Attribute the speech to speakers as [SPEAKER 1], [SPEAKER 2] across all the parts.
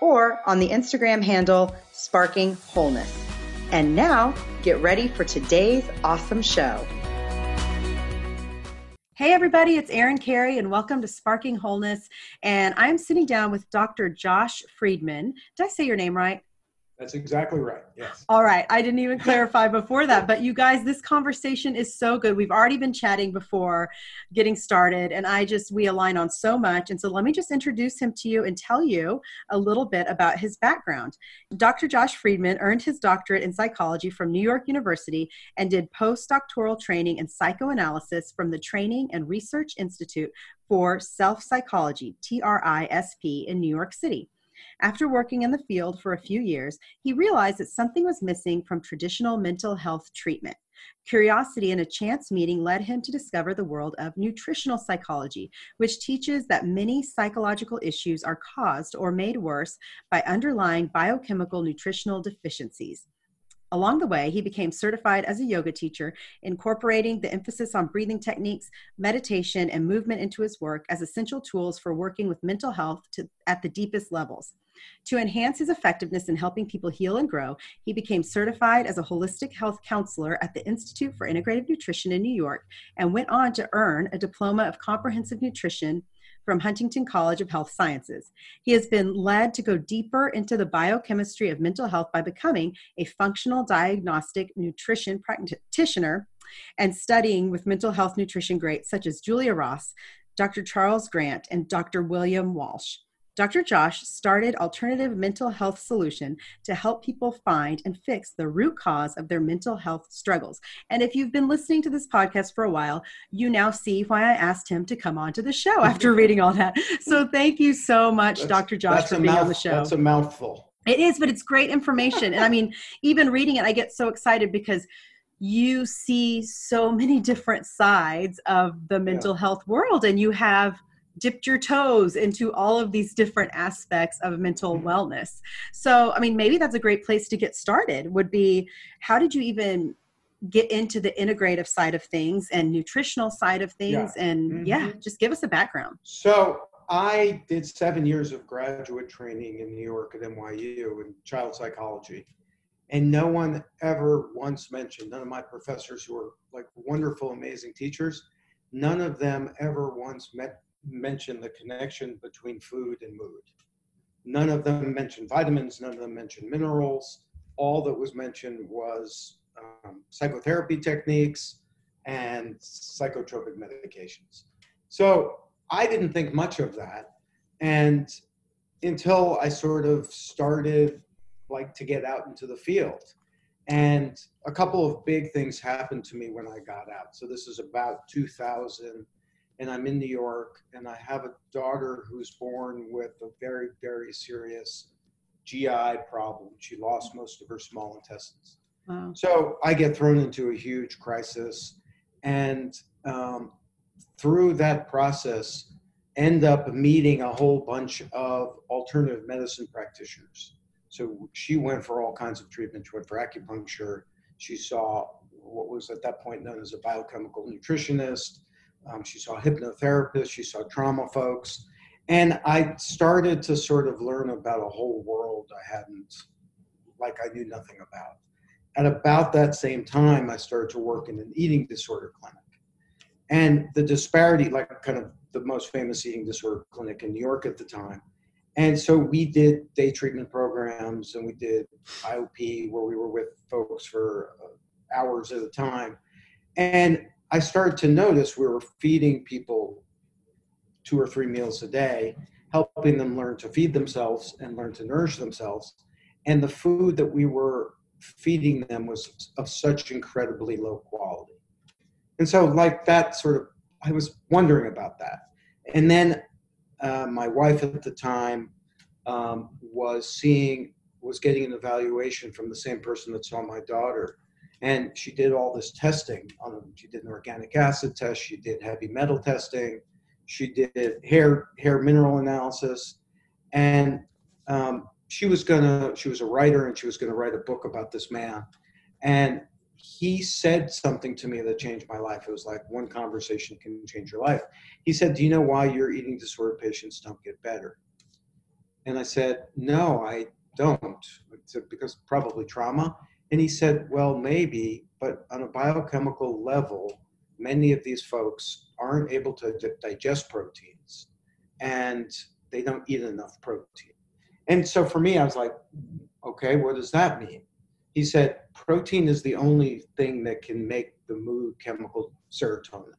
[SPEAKER 1] or on the Instagram handle Sparking Wholeness. And now, get ready for today's awesome show. Hey, everybody, it's Erin Carey, and welcome to Sparking Wholeness. And I'm sitting down with Dr. Josh Friedman. Did I say your name right?
[SPEAKER 2] That's exactly right. Yes.
[SPEAKER 1] All right. I didn't even clarify before that. But you guys, this conversation is so good. We've already been chatting before getting started, and I just, we align on so much. And so let me just introduce him to you and tell you a little bit about his background. Dr. Josh Friedman earned his doctorate in psychology from New York University and did postdoctoral training in psychoanalysis from the Training and Research Institute for Self Psychology, TRISP, in New York City. After working in the field for a few years, he realized that something was missing from traditional mental health treatment. Curiosity and a chance meeting led him to discover the world of nutritional psychology, which teaches that many psychological issues are caused or made worse by underlying biochemical nutritional deficiencies. Along the way, he became certified as a yoga teacher, incorporating the emphasis on breathing techniques, meditation, and movement into his work as essential tools for working with mental health to, at the deepest levels. To enhance his effectiveness in helping people heal and grow, he became certified as a holistic health counselor at the Institute for Integrative Nutrition in New York and went on to earn a diploma of comprehensive nutrition from Huntington College of Health Sciences. He has been led to go deeper into the biochemistry of mental health by becoming a functional diagnostic nutrition practitioner and studying with mental health nutrition greats such as Julia Ross, Dr. Charles Gant, and Dr. William Walsh. Dr. Josh started Alternative Mental Health Solution to help people find and fix the root cause of their mental health struggles. And if you've been listening to this podcast for a while, you now see why I asked him to come on to the show after reading all that. So thank you so much, that's, Dr. Josh, for being
[SPEAKER 2] mouth,
[SPEAKER 1] on the show.
[SPEAKER 2] That's a mouthful.
[SPEAKER 1] It is, but it's great information. and I mean, even reading it, I get so excited because you see so many different sides of the mental yeah. health world and you have dipped your toes into all of these different aspects of mental mm-hmm. wellness. So, I mean, maybe that's a great place to get started would be how did you even get into the integrative side of things and nutritional side of things yeah. and mm-hmm. yeah, just give us a background.
[SPEAKER 2] So, I did 7 years of graduate training in New York at NYU in child psychology. And no one ever once mentioned, none of my professors who were like wonderful, amazing teachers, none of them ever once met mention the connection between food and mood. None of them mentioned vitamins, none of them mentioned minerals. All that was mentioned was um, psychotherapy techniques and psychotropic medications. So I didn't think much of that. And until I sort of started like to get out into the field. And a couple of big things happened to me when I got out. So this is about 2000 and I'm in New York, and I have a daughter who's born with a very, very serious GI problem. She lost most of her small intestines. Wow. So I get thrown into a huge crisis, and um, through that process, end up meeting a whole bunch of alternative medicine practitioners. So she went for all kinds of treatment. She went for acupuncture. She saw what was at that point known as a biochemical nutritionist. Um, she saw hypnotherapists, she saw trauma folks. And I started to sort of learn about a whole world I hadn't, like I knew nothing about. At about that same time, I started to work in an eating disorder clinic. And the disparity, like kind of the most famous eating disorder clinic in New York at the time. And so we did day treatment programs and we did IOP where we were with folks for uh, hours at a time. And I started to notice we were feeding people two or three meals a day, helping them learn to feed themselves and learn to nourish themselves. And the food that we were feeding them was of such incredibly low quality. And so, like that, sort of, I was wondering about that. And then uh, my wife at the time um, was seeing was getting an evaluation from the same person that saw my daughter. And she did all this testing on. She did an organic acid test. She did heavy metal testing. She did hair hair mineral analysis, and um, she was gonna. She was a writer, and she was gonna write a book about this man. And he said something to me that changed my life. It was like one conversation can change your life. He said, "Do you know why your eating disorder patients don't get better?" And I said, "No, I don't." I said, because probably trauma. And he said, "Well, maybe, but on a biochemical level, many of these folks aren't able to digest proteins, and they don't eat enough protein." And so for me, I was like, "Okay, what does that mean?" He said, protein is the only thing that can make the mood chemical serotonin.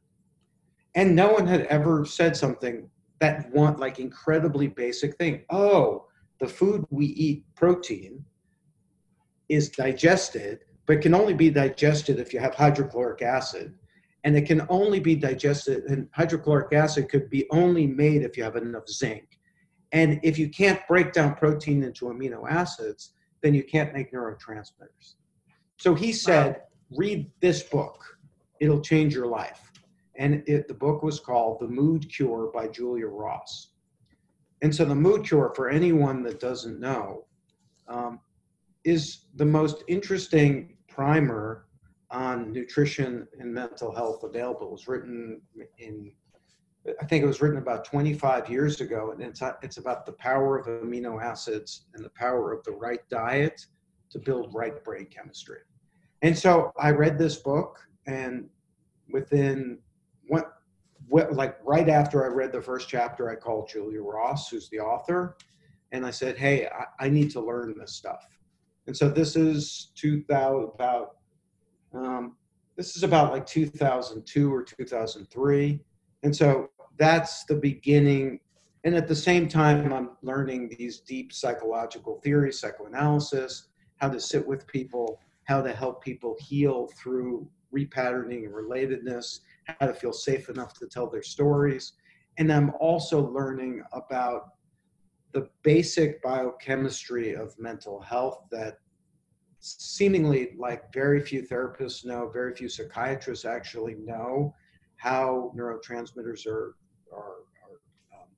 [SPEAKER 2] And no one had ever said something that want like incredibly basic thing. Oh, the food we eat, protein, is digested, but can only be digested if you have hydrochloric acid. And it can only be digested, and hydrochloric acid could be only made if you have enough zinc. And if you can't break down protein into amino acids, then you can't make neurotransmitters. So he said, read this book. It'll change your life. And it, the book was called The Mood Cure by Julia Ross. And so the mood cure, for anyone that doesn't know, um, is the most interesting primer on nutrition and mental health available. It was written in, I think it was written about 25 years ago, and it's, it's about the power of amino acids and the power of the right diet to build right brain chemistry. And so I read this book, and within what, what, like right after I read the first chapter, I called Julia Ross, who's the author, and I said, "Hey, I, I need to learn this stuff." And so this is 2000 about um, this is about like 2002 or 2003, and so that's the beginning. And at the same time, I'm learning these deep psychological theories, psychoanalysis, how to sit with people, how to help people heal through repatterning and relatedness, how to feel safe enough to tell their stories. And I'm also learning about the basic biochemistry of mental health that seemingly like very few therapists know, very few psychiatrists actually know how neurotransmitters are, are, are um,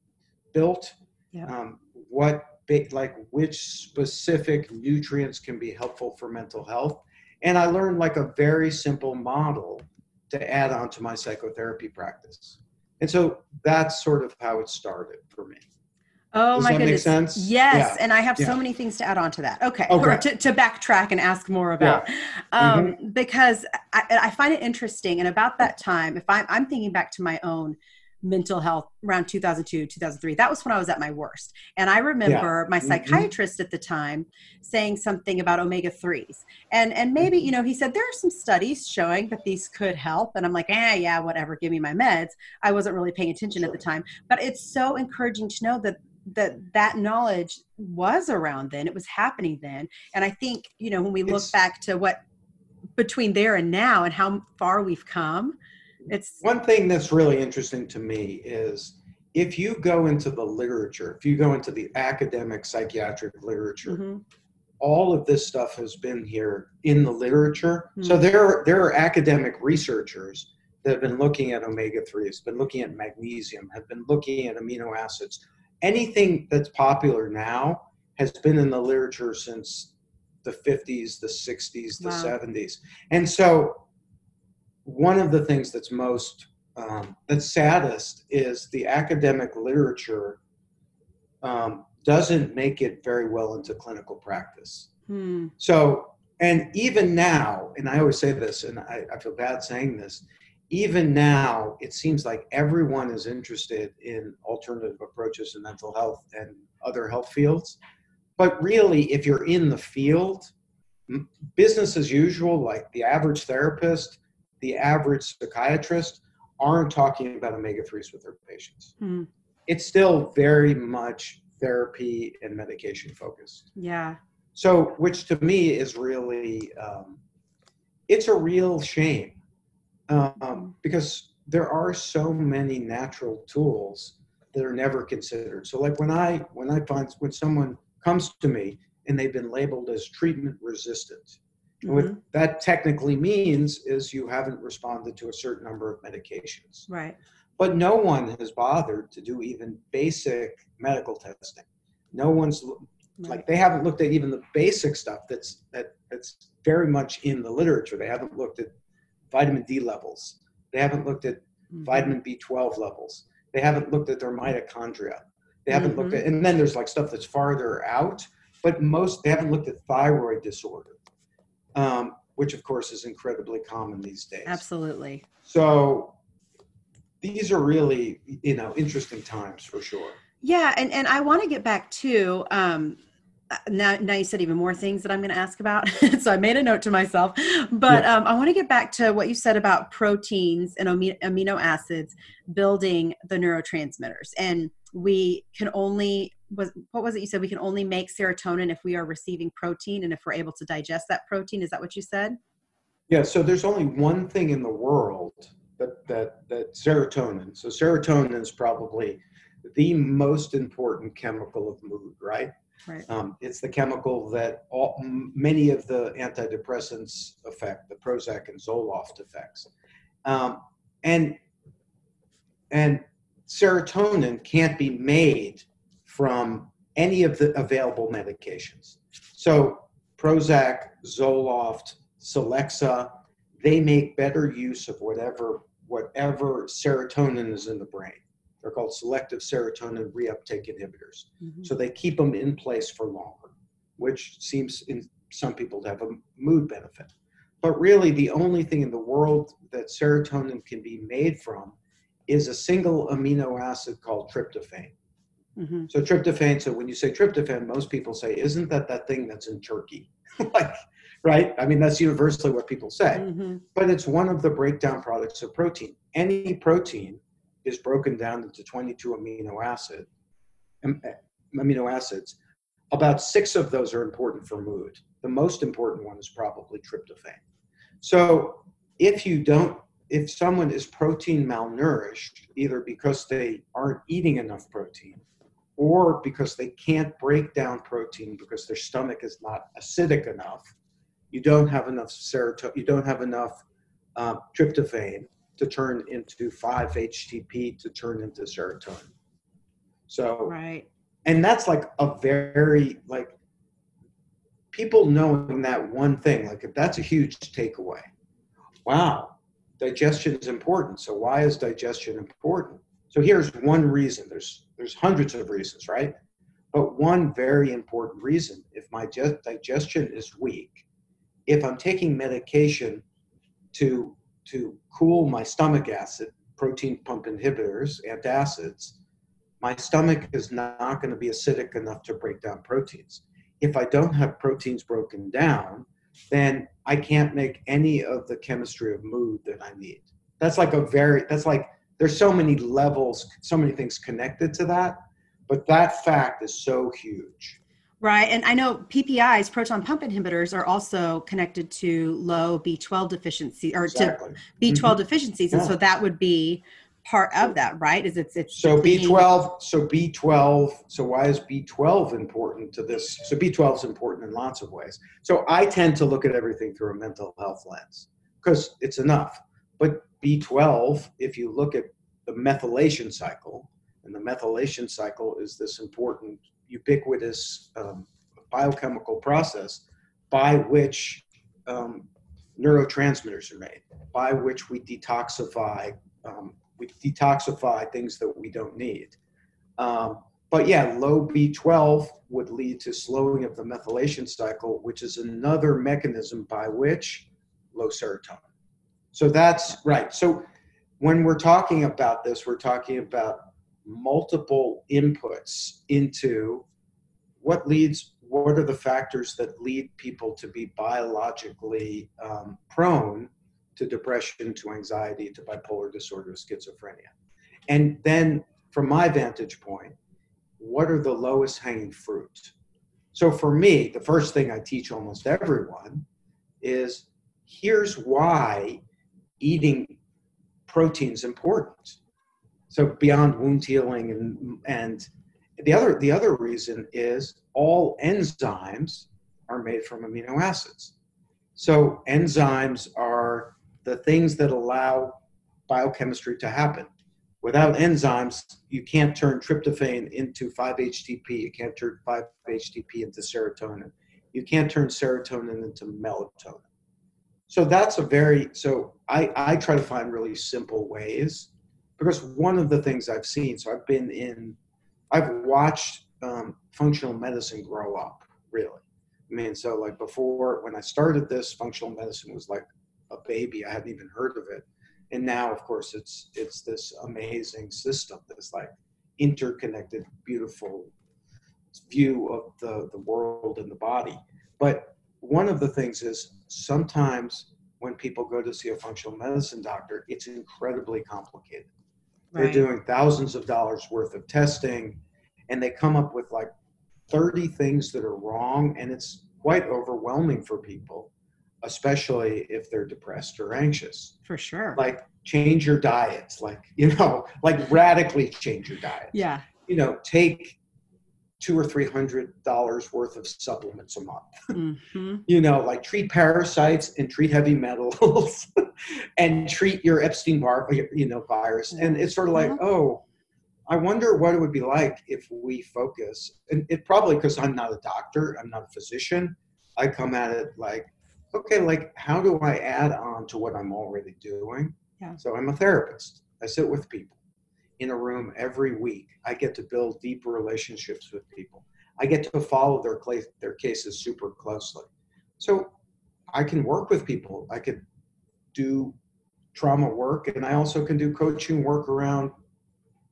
[SPEAKER 2] built, yeah. um, what like which specific nutrients can be helpful for mental health. And I learned like a very simple model to add on to my psychotherapy practice. And so that's sort of how it started for me.
[SPEAKER 1] Oh
[SPEAKER 2] Does
[SPEAKER 1] my
[SPEAKER 2] goodness.
[SPEAKER 1] Yes. Yeah. And I have yeah. so many things to add on to that. Okay. okay. To, to, backtrack and ask more about, yeah. um, mm-hmm. because I, I, find it interesting. And about that time, if I'm, I'm thinking back to my own mental health around 2002 2003 that was when i was at my worst and i remember yeah. my mm-hmm. psychiatrist mm-hmm. at the time saying something about omega-3s and and maybe you know he said there are some studies showing that these could help and i'm like ah yeah whatever give me my meds i wasn't really paying attention sure. at the time but it's so encouraging to know that that that knowledge was around then it was happening then and i think you know when we look it's, back to what between there and now and how far we've come it's
[SPEAKER 2] one thing that's really interesting to me is if you go into the literature, if you go into the academic psychiatric literature, mm-hmm. all of this stuff has been here in the literature. Mm-hmm. So there, there are academic researchers that have been looking at omega 3s, been looking at magnesium, have been looking at amino acids. Anything that's popular now has been in the literature since the 50s, the 60s, the wow. 70s. And so one of the things that's most um, that's saddest is the academic literature um, doesn't make it very well into clinical practice. Hmm. So, and even now, and I always say this, and I, I feel bad saying this, even now, it seems like everyone is interested in alternative approaches to mental health and other health fields. But really, if you're in the field, business as usual, like the average therapist the average psychiatrist aren't talking about omega 3s with their patients. Mm. It's still very much therapy and medication focused.
[SPEAKER 1] Yeah.
[SPEAKER 2] So, which to me is really, um, it's a real shame um, mm-hmm. because there are so many natural tools that are never considered. So, like when I when I find when someone comes to me and they've been labeled as treatment resistant. And
[SPEAKER 1] Mhm.
[SPEAKER 2] What that technically means is you haven't responded to a certain number of medications.
[SPEAKER 1] Right.
[SPEAKER 2] But no one has bothered to do even basic medical testing. No one's
[SPEAKER 1] Right.
[SPEAKER 2] like they haven't looked at even the basic stuff that's that that's very much in the literature. They haven't looked at vitamin D levels. They haven't looked at
[SPEAKER 1] Mhm.
[SPEAKER 2] vitamin B12 levels. They haven't looked at their mitochondria. They haven't looked
[SPEAKER 1] Mhm.
[SPEAKER 2] at, and then there's like stuff that's farther out, but most, they haven't looked at thyroid disorder, um, which of course is incredibly common these days.
[SPEAKER 1] Absolutely.
[SPEAKER 2] So these are really, you know, interesting times for sure.
[SPEAKER 1] Yeah, and and I want to get back to um now now you said even more things that I'm going to ask about. so I made a note to myself. But um I want to get back to what you said about proteins and amino, amino acids building the neurotransmitters. And we can only was what was it you said we can only make serotonin if we are receiving protein and if we're able to digest that protein. Is that what you said?
[SPEAKER 2] Yeah, so there's only one thing in the world that that that serotonin. So serotonin is probably the most important chemical of mood, right?
[SPEAKER 1] Right.
[SPEAKER 2] Um, it's the chemical that all, many of the antidepressants affect, the Prozac and Zoloft effects, um, and and serotonin can't be made from any of the available medications. So Prozac, Zoloft, Celexa, they make better use of whatever whatever serotonin is in the brain. They're called selective serotonin reuptake inhibitors.
[SPEAKER 1] Mhm.
[SPEAKER 2] So they keep them in place for longer, which seems in some people to have a mood benefit. But really, the only thing in the world that serotonin can be made from is a single amino acid called tryptophan.
[SPEAKER 1] Mhm.
[SPEAKER 2] So tryptophan. So when you say tryptophan, most people say, "Isn't that that thing that's in turkey?" like, right? I mean, that's universally what people say
[SPEAKER 1] Mhm.
[SPEAKER 2] but it's one of the breakdown products of protein. Any protein is broken down into 22 amino acid amino acids. About six of those are important for mood. The most important one is probably tryptophan. So if you don't, if someone is protein malnourished, either because they aren't eating enough protein or because they can't break down protein because their stomach is not acidic enough, you don't have enough serotonin, you don't have enough uh, tryptophan to turn into 5-HTP to turn into serotonin. So,
[SPEAKER 1] Right.
[SPEAKER 2] and that's like a very, like, people knowing that one thing, like, if that's a huge takeaway. Wow, digestion is important. So, why is digestion important? So, here's one reason. There's there's hundreds of reasons, right? But one very important reason, if my ge- digestion is weak, if I'm taking medication to to cool my stomach acid, protein pump inhibitors, antacids, my stomach is not going to be acidic enough to break down proteins. If I don't have proteins broken down, then I can't make any of the chemistry of mood that I need. That's like a very that's like there's so many levels, so many things connected to that, but that fact is so huge.
[SPEAKER 1] Right. And I know PPIs, proton pump inhibitors, are also connected to low B12 deficiency or
[SPEAKER 2] Exactly.
[SPEAKER 1] to B12 mm-hmm. deficiencies. And so that would be part of that, right? Is it's it's
[SPEAKER 2] So B12, so B12, so why is B12 important to this? So B12 is important in lots of ways. So I tend to look at everything through a mental health lens because it's enough. But B12, if you look at the methylation cycle, and the methylation cycle is this important ubiquitous um, biochemical process by which um, neurotransmitters are made, by which we detoxify um, we detoxify things that we don't need. Um, but yeah, low B12 would lead to slowing of the methylation cycle, which is another mechanism by which low serotonin. So that's right. So when we're talking about this, we're talking about multiple inputs into what leads, what are the factors that lead people to be biologically um, prone to depression, to anxiety, to bipolar disorder, schizophrenia. And then, from my vantage point, what are the lowest hanging fruit? So, for me, the first thing I teach almost everyone is here's why eating protein is important. So, beyond wound healing and, and the other the other reason is all enzymes are made from amino acids. So enzymes are the things that allow biochemistry to happen. Without enzymes, you can't turn tryptophan into 5-HTP. You can't turn 5-HTP into serotonin. You can't turn serotonin into melatonin. So that's a very, so I, I try to find really simple ways because one of the things I've seen, so I've been in, I've watched um, functional medicine grow up, really. I mean, so like before, when I started this, functional medicine was like a baby. I hadn't even heard of it and now of course it's it's this amazing system this like interconnected beautiful view of the the world and the body but one of the things is sometimes when people go to see a functional medicine doctor it's incredibly complicated right. they're doing thousands of dollars worth of testing and they come up with like 30 things that are wrong and it's quite overwhelming for people especially if they're depressed or anxious.
[SPEAKER 1] For sure.
[SPEAKER 2] Like change your diets, like, you know, like radically change your diet.
[SPEAKER 1] Yeah.
[SPEAKER 2] You know, take two or three hundred dollars worth of supplements a month. Mm-hmm. you know, like treat parasites and treat heavy metals and treat your Epstein Barr, you know, virus. And it's sort of like, yeah. oh, I wonder what it would be like if we focus. And it probably because I'm not a doctor, I'm not a physician. I come at it like okay, like how do I add on to what I'm already doing?
[SPEAKER 1] Yeah.
[SPEAKER 2] So I'm a therapist. I sit with people in a room every week. I get to build deeper relationships with people. I get to follow their their cases super closely. So I can work with people. I could do trauma work and I also can do coaching work around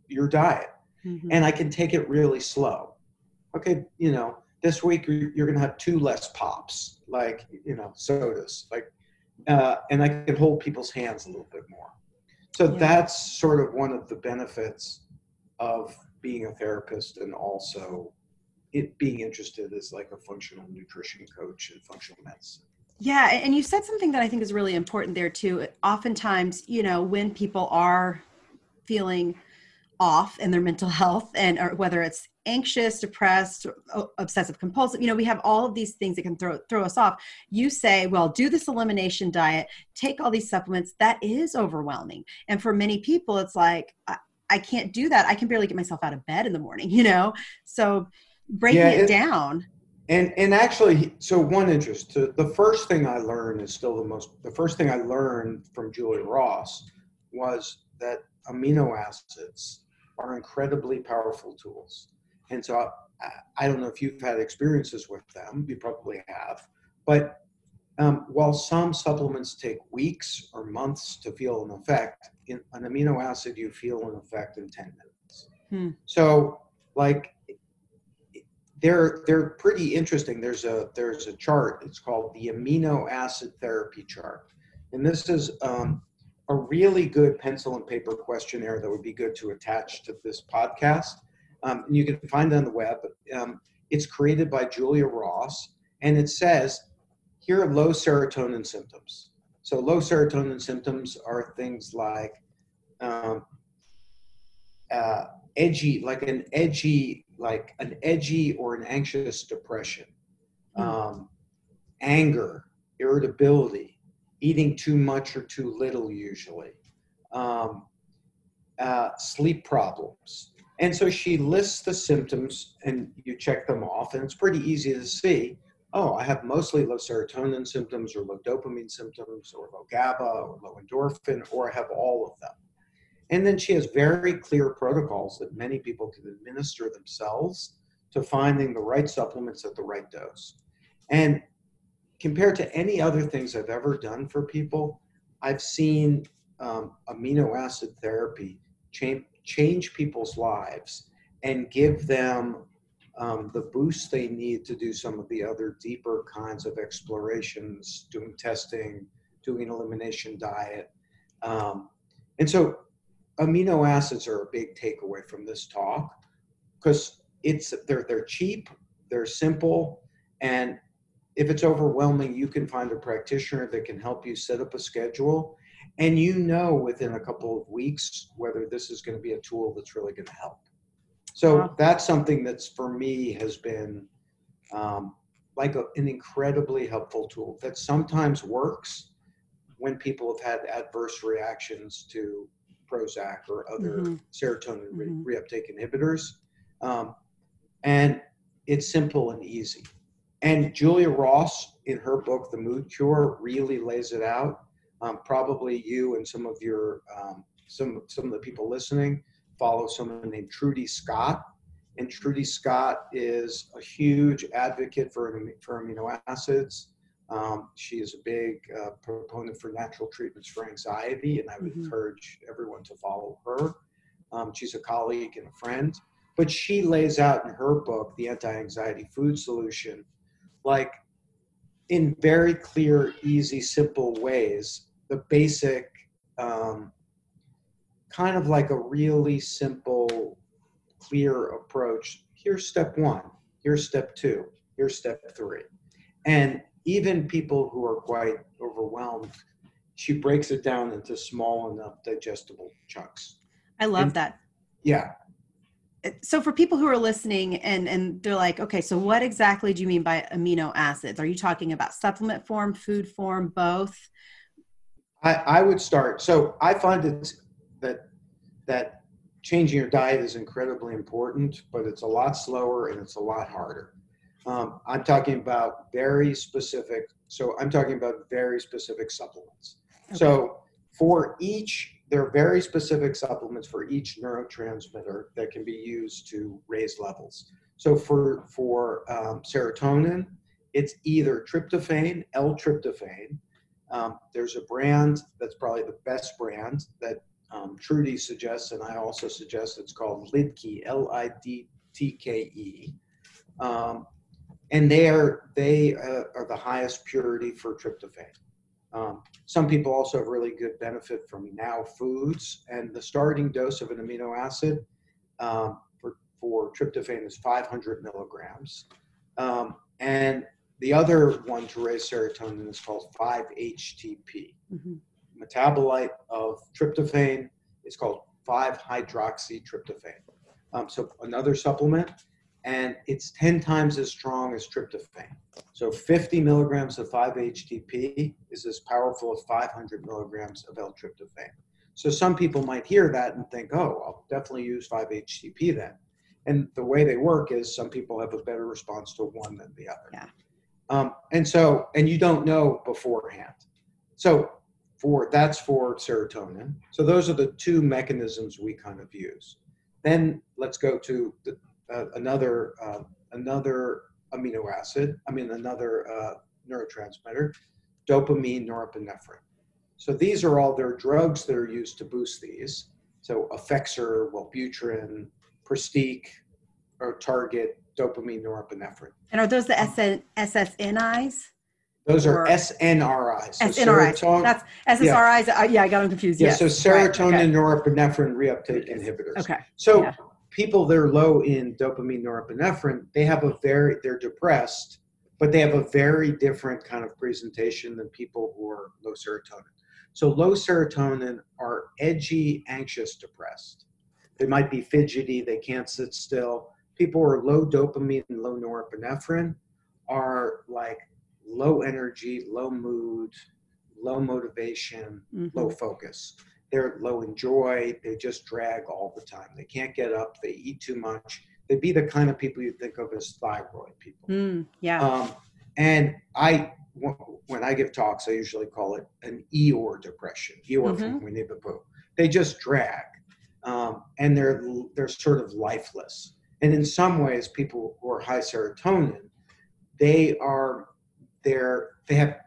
[SPEAKER 2] your diet. Mm-hmm. And I can take it really slow. Okay, you know, this week you're going to have two less pops, like you know sodas, like, uh, and I can hold people's hands a little bit more. So yeah. that's sort of one of the benefits of being a therapist, and also it being interested as like a functional nutrition coach and functional medicine.
[SPEAKER 1] Yeah, and you said something that I think is really important there too. Oftentimes, you know, when people are feeling off in their mental health and or whether it's anxious depressed obsessive compulsive you know we have all of these things that can throw throw us off. You say well do this elimination diet take all these supplements. That is overwhelming. And for many people it's like I, I can't do that. I can barely get myself out of bed in the morning you know? So breaking yeah, it, it down.
[SPEAKER 2] And and actually so one interest to the first thing i learned is still the most the first thing i learned from julia ross was that amino acids are incredibly powerful tools. And so I, I don't know if you've had experiences with them, you probably have, but um, while some supplements take weeks or months to feel an effect, in an amino acid you feel an effect in 10 minutes. Hmm. So like they're they're pretty interesting. There's a there's a chart. It's called the amino acid therapy chart, and this is um, a really good pencil and paper questionnaire that would be good to attach to this podcast. Um, and you can find it on the web. Um, it's created by Julia Ross, and it says here are low serotonin symptoms. So low serotonin symptoms are things like um, uh, edgy, like an edgy, like an edgy or an anxious depression, um, anger, irritability, eating too much or too little usually, um, uh, sleep problems. And so she lists the symptoms and you check them off, and it's pretty easy to see oh, I have mostly low serotonin symptoms or low dopamine symptoms or low GABA or low endorphin, or I have all of them. And then she has very clear protocols that many people can administer themselves to finding the right supplements at the right dose. And compared to any other things I've ever done for people, I've seen um, amino acid therapy change, change people's lives and give them um, the boost they need to do some of the other deeper kinds of explorations, doing testing, doing elimination diet. Um, and so amino acids are a big takeaway from this talk because it's they're they're cheap, they're simple, and if it's overwhelming, you can find a practitioner that can help you set up a schedule. And you know within a couple of weeks whether this is going to be a tool that's really going to help. So
[SPEAKER 1] Wow.
[SPEAKER 2] that's something that's for me has been um, like a, an incredibly helpful tool that sometimes works when people have had adverse reactions to Prozac or other
[SPEAKER 1] Mhm.
[SPEAKER 2] serotonin re-
[SPEAKER 1] Mhm.
[SPEAKER 2] reuptake inhibitors. Um, and it's simple and easy. And Julia Ross, in her book, The Mood Cure, really lays it out. Um, probably you and some of your um, some some of the people listening follow someone named Trudy Scott, and Trudy Scott is a huge advocate for for amino acids. Um, she is a big uh, proponent for natural treatments for anxiety, and I would
[SPEAKER 1] Mhm.
[SPEAKER 2] encourage everyone to follow her. Um, she's a colleague and a friend, but she lays out in her book, The Anti-Anxiety Food Solution, like in very clear, easy, simple ways, the basic, um, kind of like a really simple, clear approach. Here's step one, here's step two, here's step three. And even people who are quite overwhelmed, she breaks it down into small enough digestible chunks.
[SPEAKER 1] I love
[SPEAKER 2] And-
[SPEAKER 1] that.
[SPEAKER 2] Yeah.
[SPEAKER 1] So for people who are listening and and they're like, okay, so what exactly do you mean by amino acids? Are you talking about supplement form, food form, both?
[SPEAKER 2] I, I would start. So I find that that that changing your diet is incredibly important, but it's a lot slower and it's a lot harder. Um, I'm talking about very specific. So I'm talking about very specific supplements. So for each, there are very specific supplements for each neurotransmitter that can be used to raise levels. So for for um, serotonin, it's either tryptophan, L-tryptophan, um, there's a brand that's probably the best brand that um, Trudy suggests, and I also suggest it's called Lidtke, L-I-D-T-K-E. Um, and they are they uh, are the highest purity for tryptophan. Um, some people also have really good benefit from now foods, and the starting dose of an amino acid um, for, for tryptophan is 500 milligrams. Um, and the other one to raise serotonin is called 5-HTP.
[SPEAKER 1] Mhm.
[SPEAKER 2] Metabolite of tryptophan is called 5-hydroxytryptophan. Um, so another supplement, and it's 10 times as strong as tryptophan. So 50 milligrams of 5-HTP is as powerful as 500 milligrams of L-tryptophan. So some people might hear that and think, oh, I'll definitely use 5-HTP then. And the way they work is some people have a better response to one than the other.
[SPEAKER 1] Yeah.
[SPEAKER 2] Um, and so, and you don't know beforehand. So for that's for serotonin. So those are the two mechanisms we kind of use. Then let's go to the, uh, another uh, another amino acid. I mean another uh, neurotransmitter, dopamine, norepinephrine. So these are all their drugs that are used to boost these. So Effexor, Wellbutrin, Pristiq, or Target, dopamine, norepinephrine.
[SPEAKER 1] And are those the SN, SSNIs?
[SPEAKER 2] Those are SNRIs. So
[SPEAKER 1] SNRIs. That's SSRIs. Uh, yeah, I got them confused.
[SPEAKER 2] yeah,
[SPEAKER 1] yes.
[SPEAKER 2] so
[SPEAKER 1] Right,
[SPEAKER 2] serotonin, norepinephrine reuptake inhibitors.
[SPEAKER 1] Okay. okay.
[SPEAKER 2] So
[SPEAKER 1] Yeah.
[SPEAKER 2] People that are low in dopamine, norepinephrine, they have a very, they're depressed, but they have a very different kind of presentation than people who are low serotonin. So low serotonin are edgy, anxious, depressed. They might be fidgety, they can't sit still. People who are low dopamine and low norepinephrine are like low energy, low mood, low motivation,
[SPEAKER 1] Mhm.
[SPEAKER 2] low focus. They're low in joy. They just drag all the time. They can't get up. They eat too much. They'd be the kind of people you think of as thyroid people.
[SPEAKER 1] Mm, yeah.
[SPEAKER 2] Um, and I, when I give talks, I usually call it an Eeyore depression. Eeyore from Winnie the Pooh. They just drag, um, and they're they're sort of lifeless. And in some ways, people who are high serotonin, they are they're they have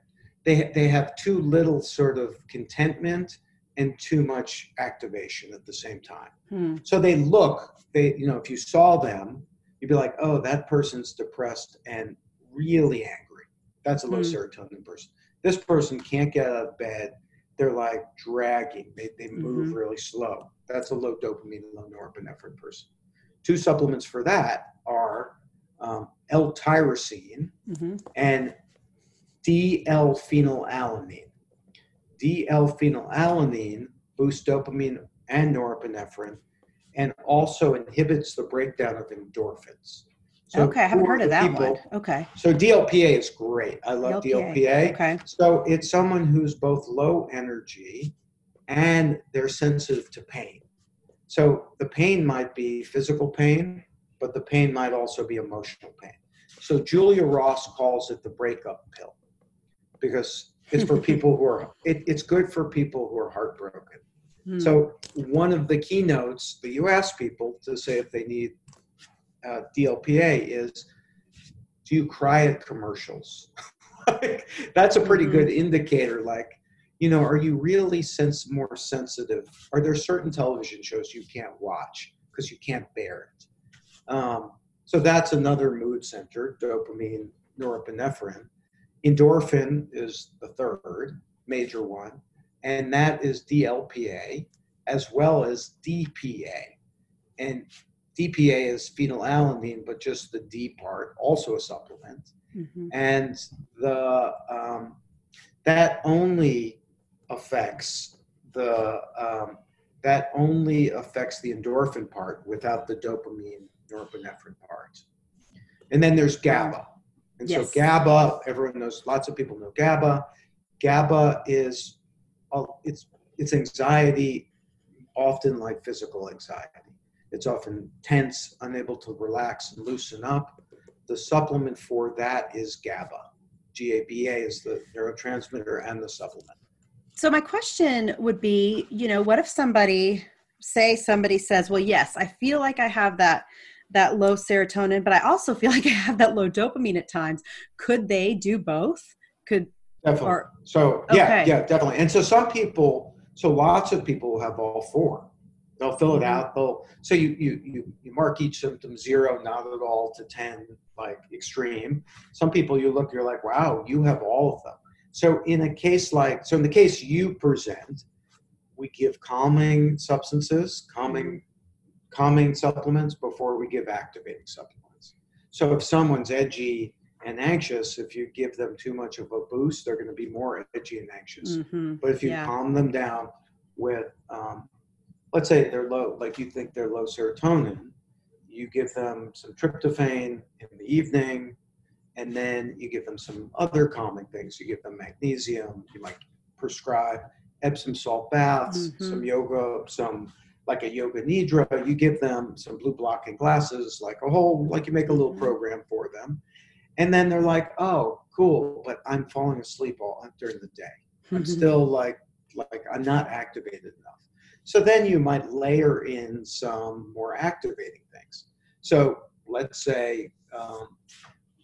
[SPEAKER 2] they they have too little sort of contentment and too much activation at the same time.
[SPEAKER 1] Hmm.
[SPEAKER 2] So they look, they, you know, if you saw them, you'd be like, oh, that person's depressed and really angry. That's a low
[SPEAKER 1] Hmm.
[SPEAKER 2] serotonin person. This person can't get out of bed. They're like dragging. They, they move
[SPEAKER 1] Mhm.
[SPEAKER 2] really slow. That's a low dopamine, low norepinephrine person. Two supplements for that are um, L-tyrosine
[SPEAKER 1] hmm
[SPEAKER 2] and D-L-phenylalanine. D-L-phenylalanine boosts dopamine and norepinephrine, and also inhibits the breakdown of endorphins.
[SPEAKER 1] So okay, I haven't heard of that people, one. Okay.
[SPEAKER 2] So DLPA is great. I love DLPA. DLPA.
[SPEAKER 1] Okay.
[SPEAKER 2] So it's someone who's both low energy and they're sensitive to pain. So the pain might be physical pain, but the pain might also be emotional pain. So Julia Ross calls it the breakup pill because it's for people who are, it, it's good for people who are heartbroken. Hmm. So one of the keynotes that you ask people to say if they need uh, DLPA is, do you cry at commercials? That's a pretty mm-hmm. good indicator. Like, you know, are you really sense more sensitive? Are there certain television shows you can't watch because you can't bear it? Um, so that's another mood center, dopamine, norepinephrine. Endorphin is the third major one, and that is DLPA as well as DPA. And DPA is phenylalanine, but just the D part, also a supplement. Mm-hmm. And the um, that only affects the um, that only affects the endorphin part without the dopamine norepinephrine part. And then there's GABA. And yes. so GABA, everyone knows, lots of people know GABA. GABA is, it's, it's anxiety, often like physical anxiety. It's often tense, unable to relax and loosen up. The supplement for that is GABA. GABA is the neurotransmitter and the supplement.
[SPEAKER 1] So my question would be, you know, what if somebody say somebody says, "Well, yes, I feel like I have that that low serotonin, but I also feel like I have that low dopamine at times." Could they do both? Could
[SPEAKER 2] definitely. Or, so yeah, okay. yeah, definitely. And so some people, so lots of people will have all four. They'll fill it mm-hmm. out. They'll so you you you you mark each symptom zero, not at all, to ten, like extreme. Some people you look, you're like, wow, you have all of them. So in a case like, so in the case you present, we give calming substances, calming, calming supplements before we give activating supplements. So if someone's edgy and anxious, if you give them too much of a boost, they're going to be more edgy and anxious. Mm-hmm. But if you yeah. calm them down with, um, let's say they're low, like you think they're low serotonin, you give them some tryptophan in the evening, and then you give them some other calming things. You give them magnesium. You might prescribe Epsom salt baths, mm-hmm. some yoga, some like a yoga nidra. You give them some blue blocking glasses, like a whole, like you make a little mm-hmm. program for them, and then they're like, "Oh, cool," but I'm falling asleep all during the day. I'm mm-hmm. still like, like I'm not activated enough. So then you might layer in some more activating things. So let's say um,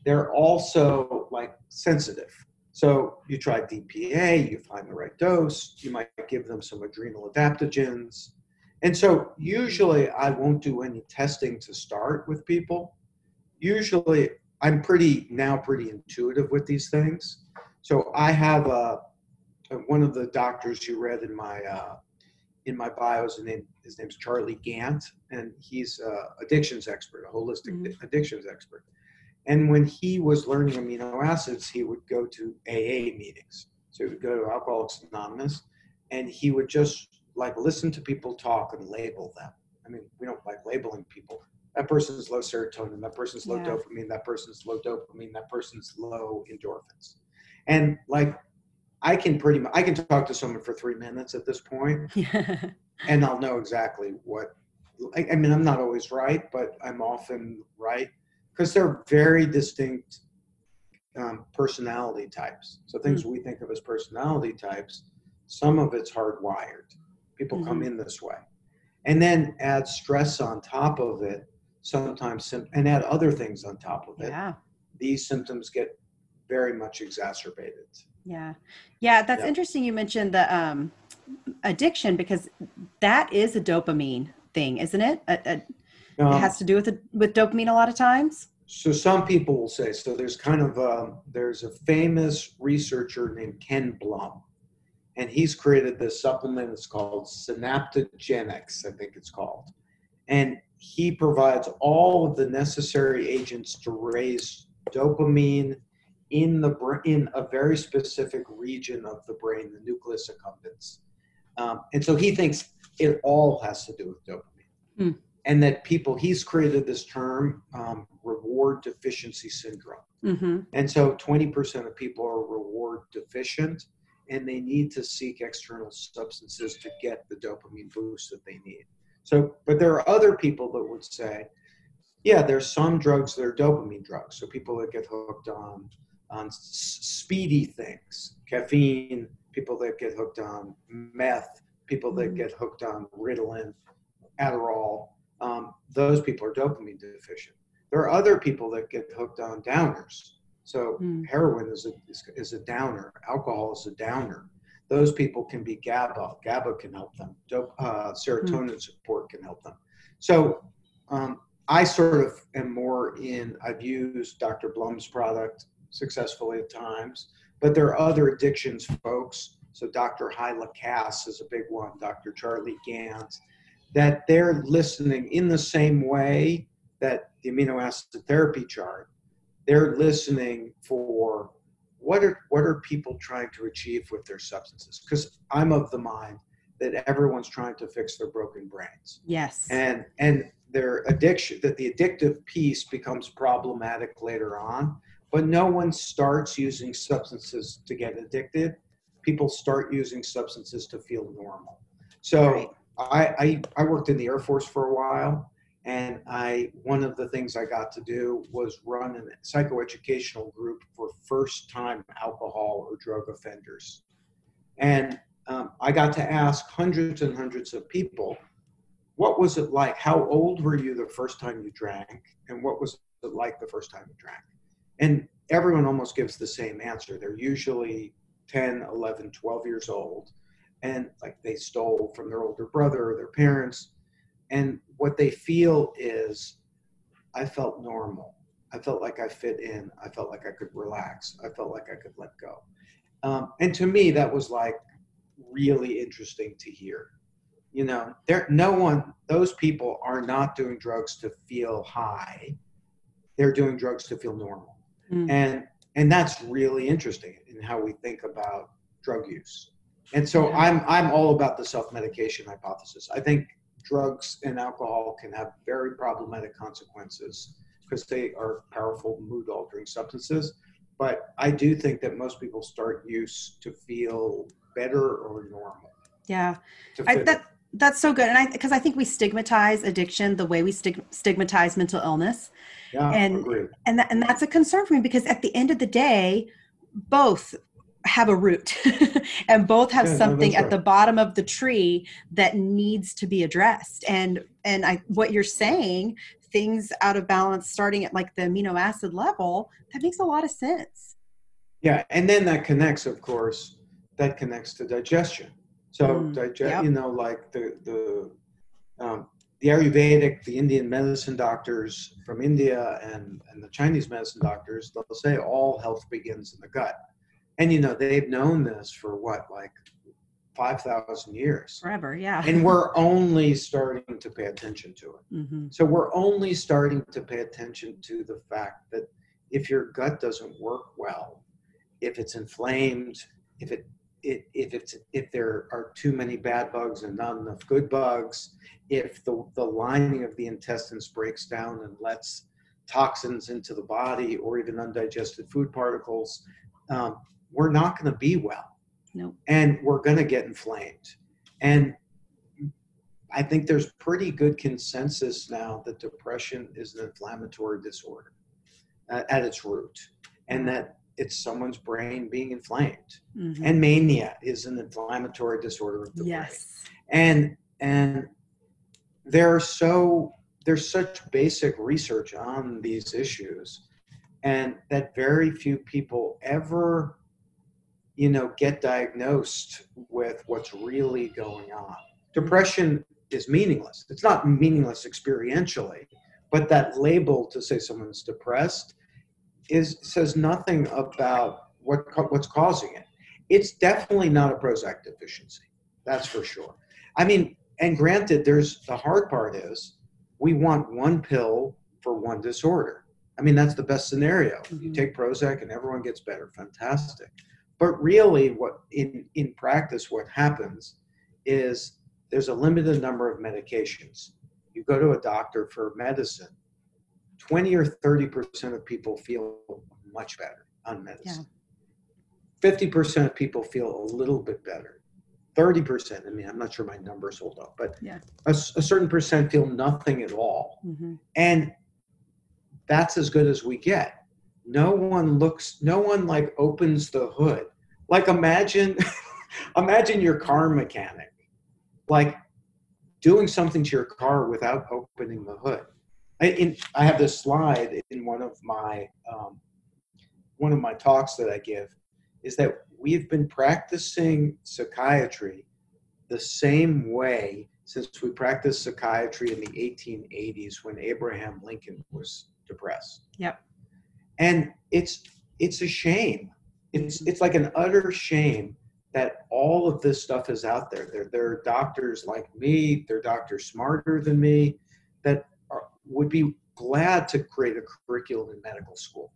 [SPEAKER 2] they're also like sensitive. So you try DPA, you find the right dose, you might give them some adrenal adaptogens. And so usually I won't do any testing to start with people. Usually I'm pretty now pretty intuitive with these things. So I have a, one of the doctors you read in my uh, in my bio is name his name's Charlie Gant, and he's a addictions expert, a holistic mm-hmm. addictions expert. And when he was learning amino acids, he would go to AA meetings. So he would go to Alcoholics Anonymous and he would just like listen to people talk and label them. I mean, we don't like labeling people. That person's low serotonin, that person's low yeah. dopamine, that person's low dopamine, that person's low endorphins. And like I can pretty much I can talk to someone for three minutes at this point, and I'll know exactly what I, I mean, I'm not always right, but I'm often right because they're very distinct um, personality types. So things mm-hmm. we think of as personality types, some of it's hardwired. People mm-hmm. come in this way, and then add stress on top of it. Sometimes and add other things on top of it.
[SPEAKER 1] Yeah.
[SPEAKER 2] These symptoms get very much exacerbated.
[SPEAKER 1] Yeah, yeah, that's yeah. interesting. You mentioned the um, addiction because that is a dopamine thing, isn't it? A, a, um, it has to do with the, with dopamine a lot of times.
[SPEAKER 2] So some people will say so. There's kind of a, um, there's a famous researcher named Ken Blum, and he's created this supplement. It's called Synaptogenics, I think it's called, and he provides all of the necessary agents to raise dopamine in the in a very specific region of the brain, the nucleus accumbens. Um, and so he thinks it all has to do with dopamine.
[SPEAKER 1] Hmm.
[SPEAKER 2] and that people he's created this term um, reward deficiency syndrome
[SPEAKER 1] Mm-hmm.
[SPEAKER 2] and so 20% of people are reward deficient and they need to seek external substances to get the dopamine boost that they need. So, but there are other people that would say, yeah, there's some drugs that are dopamine drugs. So people that get hooked on on speedy things, caffeine, people that get hooked on meth, people that
[SPEAKER 1] Mhm.
[SPEAKER 2] get hooked on Ritalin, Adderall, um, those people are dopamine deficient. There are other people that get hooked on downers. So
[SPEAKER 1] Mm.
[SPEAKER 2] heroin is a is, is a downer. Alcohol is a downer. Those people can be GABA. GABA can help them. Dope, uh, serotonin support can help them. So um, I sort of am more in. I've used Dr. Blum's product successfully at times, but there are other addictions folks. So Dr. Hyla Cass is a big one. Dr. Charlie Gant, that they're listening in the same way that the amino acid therapy chart. They're listening for what are what are people trying to achieve with their substances? Because I'm of the mind that everyone's trying to fix their broken brains
[SPEAKER 1] Yes.
[SPEAKER 2] and and their addiction that the addictive piece becomes problematic later on but no one starts using substances to get addicted people start using substances to feel normal so
[SPEAKER 1] Right.
[SPEAKER 2] I, I i worked in the air force for a while and i one of the things i got to do was run a psychoeducational group for first time alcohol or drug offenders and um, i got to ask hundreds and hundreds of people what was it like? How old were you the first time you drank? And what was it like the first time you drank? And everyone almost gives the same answer. They're usually 10, 11, 12 years old. And like they stole from their older brother or their parents. And what they feel is, I felt normal. I felt like I fit in. I felt like I could relax. I felt like I could let go. Um, and to me, that was like really interesting to hear you know there no one those people are not doing drugs to feel high they're doing drugs to feel normal
[SPEAKER 1] Mm.
[SPEAKER 2] and and that's really interesting in how we think about drug use and so
[SPEAKER 1] Yeah.
[SPEAKER 2] i'm i'm all about the self-medication hypothesis i think drugs and alcohol can have very problematic consequences because they are powerful mood altering substances but i do think that most people start use to feel better or normal
[SPEAKER 1] yeah. I, that that's so good, and I because I think we stigmatize addiction the way we stig- stigmatize mental illness,
[SPEAKER 2] Yeah,
[SPEAKER 1] And-
[SPEAKER 2] agreed.
[SPEAKER 1] and that, and that's a concern for me because at the end of the day, both have a root, and both have
[SPEAKER 2] Yeah, no,
[SPEAKER 1] something
[SPEAKER 2] that's
[SPEAKER 1] at the bottom of the tree that needs to be addressed. And and I what you're saying, things out of balance, starting at like the amino acid level, that makes a lot of sense.
[SPEAKER 2] Yeah, and then that connects, of course, that connects to digestion. So
[SPEAKER 1] Mm,
[SPEAKER 2] digest,
[SPEAKER 1] yep.
[SPEAKER 2] you know, like the the um, the Ayurvedic, the Indian medicine doctors from India, and and the Chinese medicine doctors, they'll say all health begins in the gut, and you know they've known this for what like five thousand years,
[SPEAKER 1] Forever, yeah.
[SPEAKER 2] and we're only starting to pay attention to it.
[SPEAKER 1] hmm
[SPEAKER 2] So we're only starting to pay attention to the fact that if your gut doesn't work well, if it's inflamed, if it, it if it's if there are too many bad bugs and not enough good bugs, if the, the lining of the intestines breaks down and lets toxins into the body or even undigested food particles, um, we're not going to be well
[SPEAKER 1] Nope.
[SPEAKER 2] and we're going to get inflamed. And I think there's pretty good consensus now that depression is an inflammatory disorder uh, at its root, and that it's someone's brain being inflamed.
[SPEAKER 1] Mhm.
[SPEAKER 2] And mania is an inflammatory disorder of the brain.
[SPEAKER 1] yes.
[SPEAKER 2] And and are so there's such basic research on these issues, and that very few people ever, you know, get diagnosed with what's really going on. Depression is meaningless. It's not meaningless experientially, but that label to say someone's depressed is says nothing about what what's causing it. It's definitely not a Prozac deficiency. That's for sure. I mean, and granted, there's the hard part is we want one pill for one disorder. I mean, that's the best scenario. You
[SPEAKER 1] Mhm.
[SPEAKER 2] take Prozac and everyone gets better. Fantastic. But really, what in, in practice, what happens is there's a limited number of medications. you go to a doctor for medicine, 20 or 30% of people feel much better on medicine. Yeah. 50% of people feel a little bit better. 30%, I mean, I'm not sure my numbers hold up, but yeah. a, a certain percent feel nothing at all. Mm-hmm. And that's as good as we get. No one looks, no one like opens the hood. Like imagine, imagine your car mechanic, like doing something to your car without opening the hood. I, in, I have this slide in one of my um, one of my talks that I give is that we've been practicing psychiatry the same way since we practiced psychiatry in the 1880s when Abraham Lincoln was depressed.
[SPEAKER 1] Yep.
[SPEAKER 2] And it's it's a shame. It's mm-hmm. it's like an utter shame that all of this stuff is out there. There, there are doctors like me, there are doctors smarter than me that are, would be glad to create a curriculum in medical school,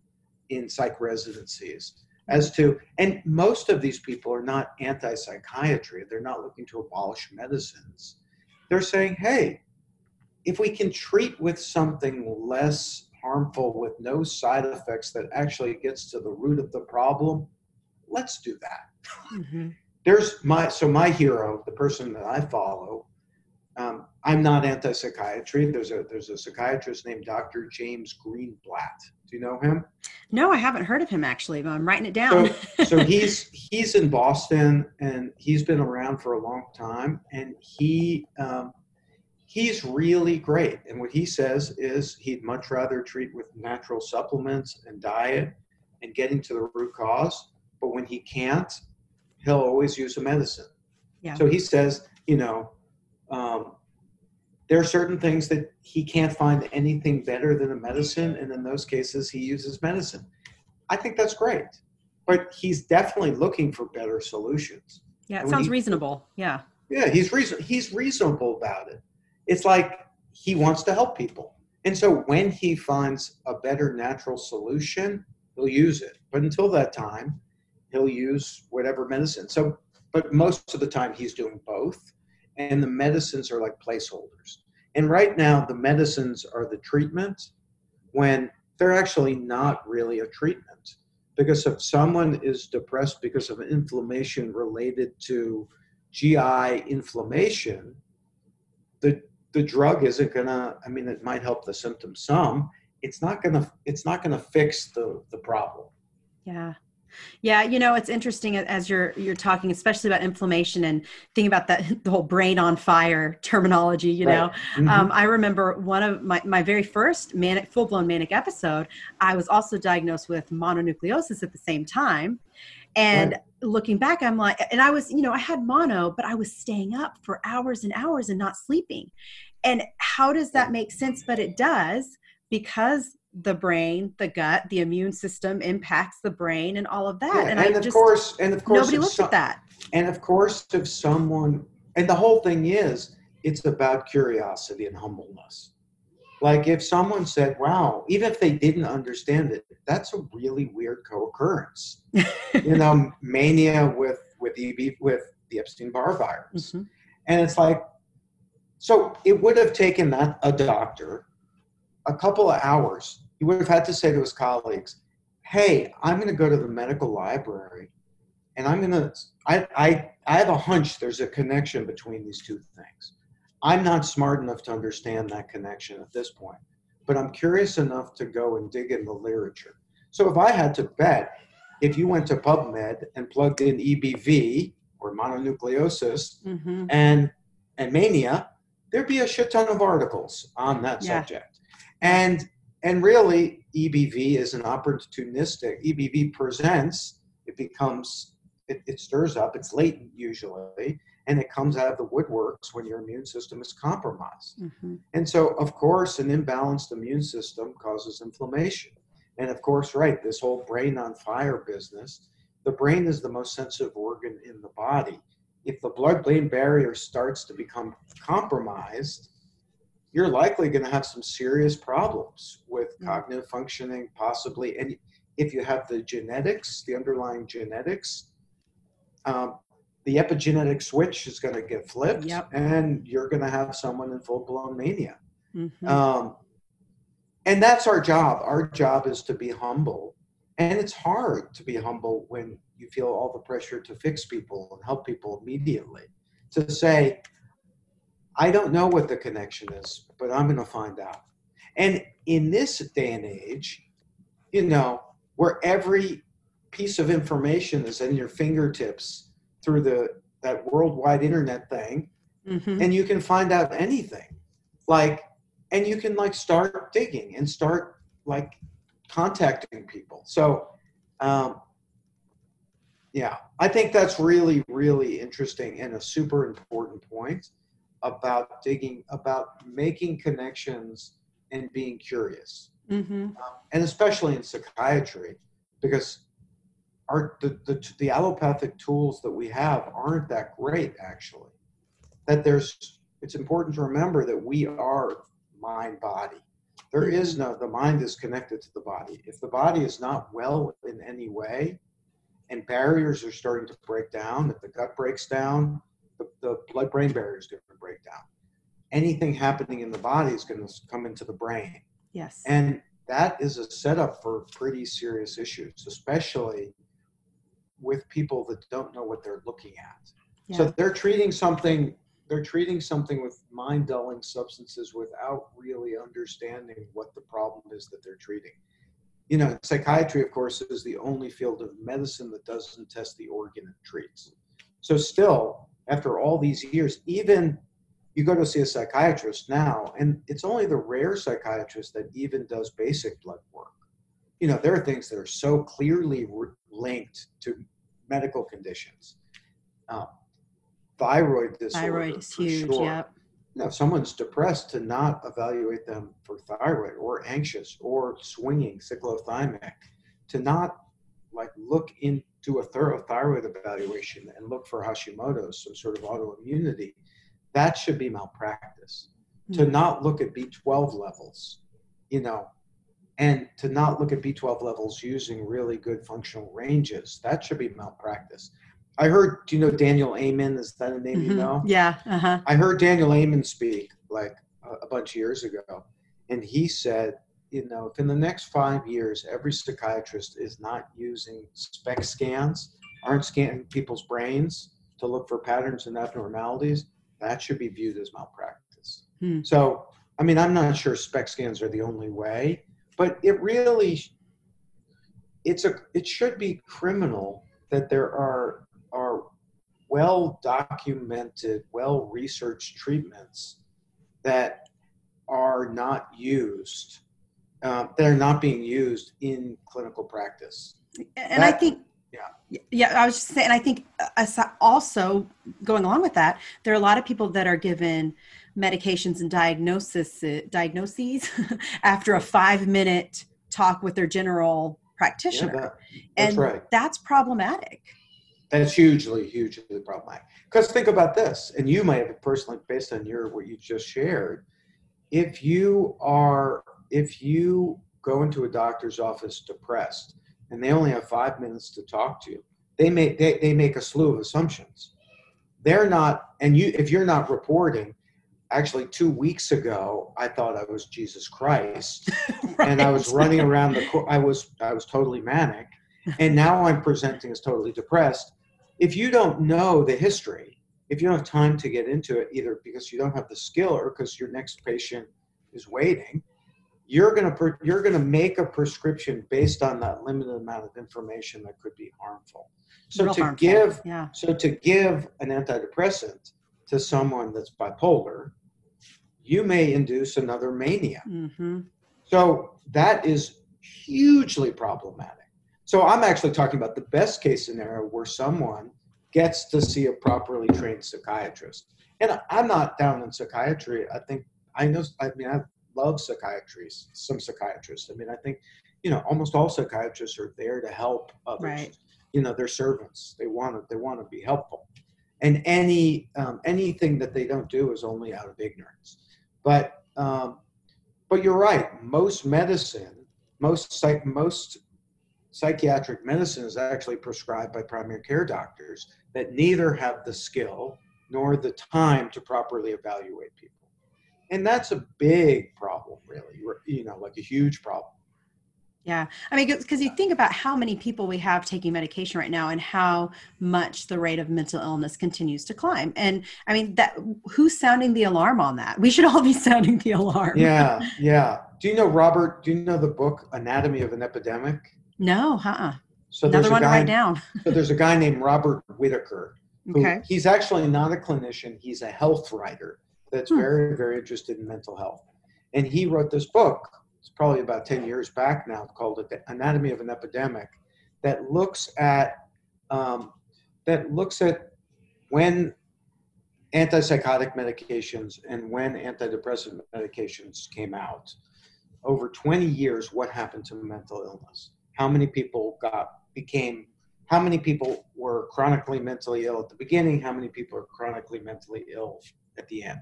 [SPEAKER 2] in psych residencies, as to, and most of these people are not anti psychiatry, they're not looking to abolish medicines. They're saying, hey, if we can treat with something less harmful with no side effects that actually gets to the root of the problem, let's do that. Mm-hmm. There's my so my hero, the person that I follow. Um, I'm not anti-psychiatry. There's a there's a psychiatrist named Dr. James Greenblatt. Do you know him?
[SPEAKER 1] No, I haven't heard of him actually, but I'm writing it down.
[SPEAKER 2] So, so he's he's in Boston and he's been around for a long time, and he um, he's really great. And what he says is he'd much rather treat with natural supplements and diet and getting to the root cause but when he can't, he'll always use a medicine. Yeah. So he says, you know, um, there are certain things that he can't find anything better than a medicine, and in those cases, he uses medicine. I think that's great, but he's definitely looking for better solutions.
[SPEAKER 1] Yeah, it sounds he, reasonable. Yeah.
[SPEAKER 2] Yeah, he's reason he's reasonable about it. It's like he wants to help people, and so when he finds a better natural solution, he'll use it. But until that time, he'll use whatever medicine. So, but most of the time he's doing both, and the medicines are like placeholders. And right now, the medicines are the treatment when they're actually not really a treatment. Because if someone is depressed because of inflammation related to GI inflammation, the the drug isn't gonna. I mean, it might help the symptoms some. It's not gonna. It's not gonna fix the the problem.
[SPEAKER 1] Yeah. Yeah, you know, it's interesting as you're you're talking, especially about inflammation and thinking about that the whole brain on fire terminology. You right. know, mm-hmm. um, I remember one of my my very first manic full blown manic episode. I was also diagnosed with mononucleosis at the same time, and. Right. Looking back, I'm like, and I was, you know, I had mono, but I was staying up for hours and hours and not sleeping. And how does that make sense? But it does because the brain, the gut, the immune system impacts the brain and all of that.
[SPEAKER 2] Yeah,
[SPEAKER 1] and,
[SPEAKER 2] and I of
[SPEAKER 1] just,
[SPEAKER 2] course, and of course,
[SPEAKER 1] nobody looks at that.
[SPEAKER 2] And of course, if someone, and the whole thing is, it's about curiosity and humbleness. Like if someone said, "Wow," even if they didn't understand it, that's a really weird co-occurrence. you know, mania with with EB with the Epstein Barr virus, mm-hmm. and it's like, so it would have taken that a doctor a couple of hours he would have had to say to his colleagues, hey, I'm going to go to the medical library and I'm going to, I, I, I have a hunch there's a connection between these two things. I'm not smart enough to understand that connection at this point, but I'm curious enough to go and dig in the literature. So if I had to bet, if you went to PubMed and plugged in EBV or mononucleosis mm-hmm. and, and mania, there'd be a shit ton of articles on that yeah. subject. And and really, EBV is an opportunistic. EBV presents, it becomes, it, it stirs up, it's latent usually, and it comes out of the woodworks when your immune system is compromised. Mm-hmm. And so, of course, an imbalanced immune system causes inflammation. And of course, right, this whole brain on fire business, the brain is the most sensitive organ in the body. If the blood brain barrier starts to become compromised, you're likely going to have some serious problems with mm. cognitive functioning, possibly. And if you have the genetics, the underlying genetics, um, the epigenetic switch is going to get flipped, yep. and you're going to have someone in full blown mania.
[SPEAKER 1] Mhm.
[SPEAKER 2] Um, and that's our job. Our job is to be humble. And it's hard to be humble when you feel all the pressure to fix people and help people immediately. To say, I don't know what the connection is, but I'm going to find out. And in this day and age, you know, where every piece of information is in your fingertips through the that worldwide internet thing,
[SPEAKER 1] Mhm.
[SPEAKER 2] and you can find out anything. Like, and you can like start digging and start like contacting people. So, um, yeah, I think that's really, really interesting and a super important point about digging, about making connections and being curious
[SPEAKER 1] Mhm.
[SPEAKER 2] and especially in psychiatry, because our the, the the allopathic tools that we have aren't that great actually. That there's it's important to remember that we are mind body. There is no the mind is connected to the body. If the body is not well in any way, and barriers are starting to break down, if the gut breaks down, the, the blood brain barrier is going to break down. Anything happening in the body is going to come into the brain.
[SPEAKER 1] Yes.
[SPEAKER 2] And that is a setup for pretty serious issues, especially with people that don't know what they're looking at.
[SPEAKER 1] Yeah.
[SPEAKER 2] So they're treating something, they're treating something with mind dulling substances without really understanding what the problem is that they're treating. You know, psychiatry, of course, is the only field of medicine that doesn't test the organ it treats. So still, after all these years, even you go to see a psychiatrist now, and it's only the rare psychiatrist that even does basic blood work. You know, there are things that are so clearly linked to medical conditions. Um, thyroid disorder.
[SPEAKER 1] Thyroid is huge.
[SPEAKER 2] sure.
[SPEAKER 1] Yep.
[SPEAKER 2] You know, if someone's depressed, to not evaluate them for thyroid or anxious or swinging cyclothymic, to not like look into a thorough thyroid evaluation and look for Hashimoto's, some sort of autoimmunity, that should be malpractice. To
[SPEAKER 1] Mhm.
[SPEAKER 2] not look at B12 levels, you know, and to not look at B12 levels using really good functional ranges, that should be malpractice. I heard, do you know Daniel Amen? Is that a name you
[SPEAKER 1] Mhm.
[SPEAKER 2] know?
[SPEAKER 1] Yeah. Uh huh.
[SPEAKER 2] I heard Daniel Amen speak like a, a bunch of years ago, and he said, you know, if in the next five years every psychiatrist is not using SPECT scans, aren't scanning people's brains to look for patterns and abnormalities, that should be viewed as malpractice.
[SPEAKER 1] Hmm.
[SPEAKER 2] So, I mean, I'm not sure SPECT scans are the only way, but it really, it's a, it should be criminal that there are are well documented, well researched treatments that are not used, uh, that are not being used in clinical practice.
[SPEAKER 1] and I think
[SPEAKER 2] yeah.
[SPEAKER 1] yeah I was just saying I think uh, also going along with that there are a lot of people that are given medications and diagnosis uh, diagnoses after a 5 minute talk with their general
[SPEAKER 2] Yeah,
[SPEAKER 1] practitioner
[SPEAKER 2] that- that's
[SPEAKER 1] and
[SPEAKER 2] right.
[SPEAKER 1] that's problematic
[SPEAKER 2] That's hugely, hugely problematic. Because think about this, and you might have personally, based on your what you just shared, if you are, if you go into a doctor's office depressed, and they only have five minutes to talk to you, they make they, they make a slew of assumptions. They're not, and you if you're not reporting, actually two weeks ago I thought I was Jesus Christ, and I was running around the co- I was I was totally manic and now I'm presenting as totally depressed. If you don't know the history, if you don't have time to get into it either because you don't have the skill or because your next patient is waiting, you're going to you're going to make a prescription based on that limited amount of information that could be harmful. So
[SPEAKER 1] Real
[SPEAKER 2] to
[SPEAKER 1] harmful.
[SPEAKER 2] give
[SPEAKER 1] yeah
[SPEAKER 2] so to give an antidepressant to someone that's bipolar, you may induce another mania.
[SPEAKER 1] hmm
[SPEAKER 2] So that is hugely problematic. So I'm actually talking about the best case scenario where someone gets to see a properly trained psychiatrist. And I'm not down in psychiatry. I think I know. I mean, I love psychiatrists, Some psychiatrists. I mean, I think you know almost all psychiatrists are there to help others.
[SPEAKER 1] Right.
[SPEAKER 2] You know, they're servants. They want to. They want to be helpful. And any um, anything that they don't do is only out of ignorance. But um, but you're right. Most medicine, most psych, most psychiatric medicine is actually prescribed by primary care doctors that neither have the skill nor the time to properly evaluate people. and that's a big problem, really. You know, like a huge problem.
[SPEAKER 1] Yeah. I mean, because you think about how many people we have taking medication right now and how much the rate of mental illness continues to climb. And I mean, that who's sounding the alarm on that? We should all be sounding the alarm.
[SPEAKER 2] Yeah. Yeah. Do you know, Robert, do you know the book Anatomy of an Epidemic?
[SPEAKER 1] No, huh?
[SPEAKER 2] So
[SPEAKER 1] Another one
[SPEAKER 2] guy,
[SPEAKER 1] write down.
[SPEAKER 2] so there's a guy named Robert Whitaker. Who,
[SPEAKER 1] Okay.
[SPEAKER 2] He's actually not a clinician. He's a health writer that's
[SPEAKER 1] Hmm.
[SPEAKER 2] very, very interested in mental health. And he wrote this book. It's probably about 10 years back now called it The Anatomy of an Epidemic that looks at um, that looks at when antipsychotic medications and when antidepressant medications came out. Over 20 years what happened to mental illness? How many people got became how many people were chronically mentally ill at the beginning? How many people are chronically mentally ill at the end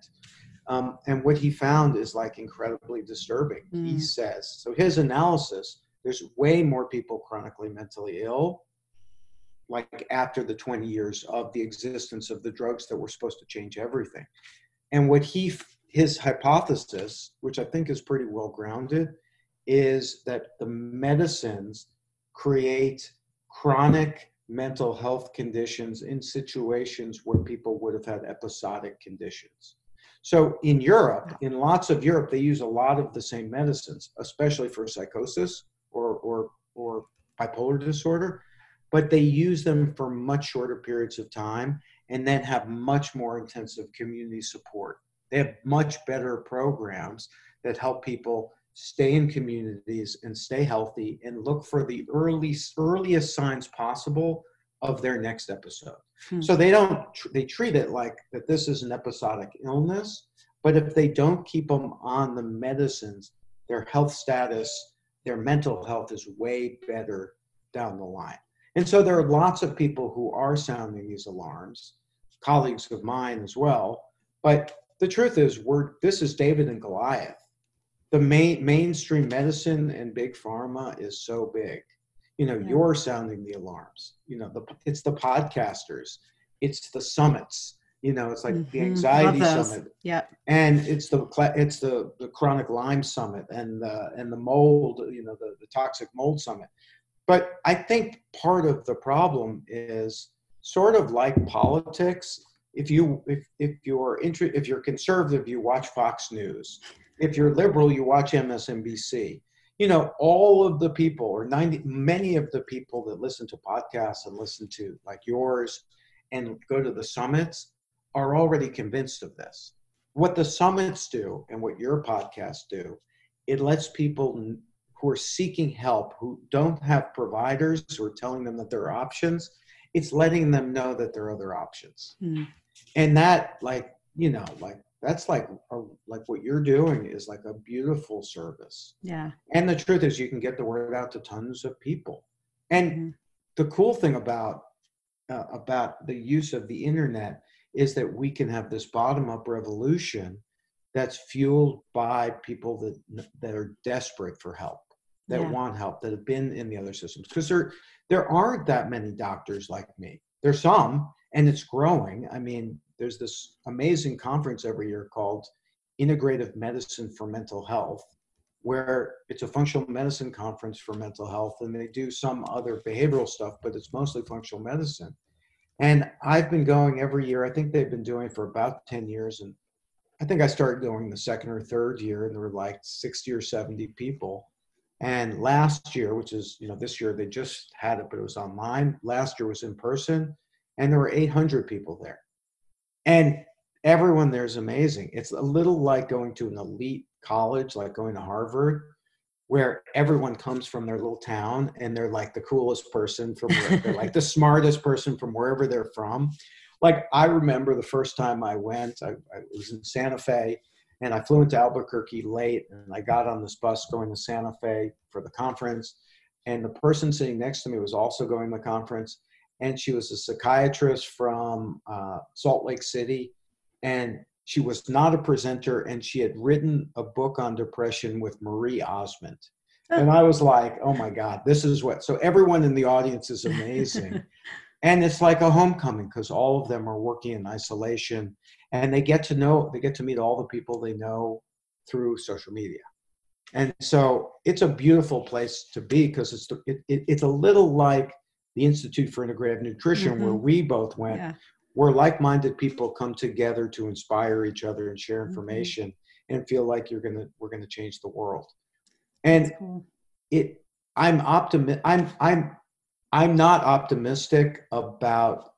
[SPEAKER 2] um, and what he found is like incredibly disturbing he
[SPEAKER 1] Mm.
[SPEAKER 2] says. So his analysis there's way more people chronically mentally ill like after the 20 years of the existence of the drugs that were supposed to change everything. And what he his hypothesis which i think is pretty well grounded is that the medicines create chronic mental health conditions in situations where people would have had episodic conditions so in europe in lots of europe they use a lot of the same medicines especially for psychosis or or or bipolar disorder but they use them for much shorter periods of time and then have much more intensive community support. They have much better programs that help people stay in communities and stay healthy and look for the early, earliest signs possible of their next episode.
[SPEAKER 1] Hmm.
[SPEAKER 2] So they don't, tr- they treat it like that this is an episodic illness, but if they don't keep them on the medicines, their health status, their mental health is way better down the line. And so there are lots of people who are sounding these alarms, colleagues of mine as well. But the truth is, we're this is David and Goliath. The main mainstream medicine and big pharma is so big. You know,
[SPEAKER 1] Yeah.
[SPEAKER 2] you're sounding the alarms. You know, the it's the podcasters, it's the summits. You know, it's like the
[SPEAKER 1] Mhm.
[SPEAKER 2] anxiety summit
[SPEAKER 1] Yeah.
[SPEAKER 2] and it's the it's the the chronic Lyme summit and the and the mold you know the, the toxic mold summit but i think part of the problem is sort of like politics if you if, if you're inter- if you're conservative you watch fox news if you're liberal you watch msnbc you know all of the people or 90 many of the people that listen to podcasts and listen to like yours and go to the summits are already convinced of this what the summits do and what your podcasts do, it lets people who are seeking help, who don't have providers who are telling them that there are options, it's letting them know that there are other options.
[SPEAKER 1] Mm.
[SPEAKER 2] And that, like, you know, like that's like a, like what you're doing is like a beautiful service.
[SPEAKER 1] Yeah.
[SPEAKER 2] And the truth is, you can get the word out to tons of people. And
[SPEAKER 1] Mhm.
[SPEAKER 2] the cool thing about uh, about the use of the internet is that we can have this bottom up revolution that's fueled by people that that are desperate for help that
[SPEAKER 1] Yeah.
[SPEAKER 2] want help that have been in the other systems because there there aren't that many doctors like me there's some and it's growing i mean there's this amazing conference every year called integrative medicine for mental health where it's a functional medicine conference for mental health and they do some other behavioral stuff but it's mostly functional medicine. And i've been going every year. I think they've been doing it for about 10 years and i think i started going the second or third year and there were like 60 or 70 people. And last year which is you know this year they just had it but it was online. Last year was in person and there were 800 people there and everyone there is amazing. It's a little like going to an elite college like going to harvard where everyone comes from their little town and they're like the coolest person from where they're like the smartest person from wherever they're from. Like i remember the first time i went I, I was in santa fe and i flew into albuquerque late and i got on this bus going to santa fe for the conference. And the person sitting next to me was also going to the conference and she was a psychiatrist from uh, salt lake city and she was not a presenter and she had written a book on depression with marie osmond. And i was like oh my god this is what so everyone in the audience is amazing. And it's like a homecoming because all of them are working in isolation and they get to know they get to meet all the people they know through social media. And so it's a beautiful place to be because it's it, it, it's a little like the institute for integrative nutrition mm-hmm. where we both went yeah. where like-minded people come together to inspire each other and share mm-hmm. information mm-hmm. and feel like you're gonna we're gonna change the world and cool. it i'm optimistic i'm i'm i'm not optimistic about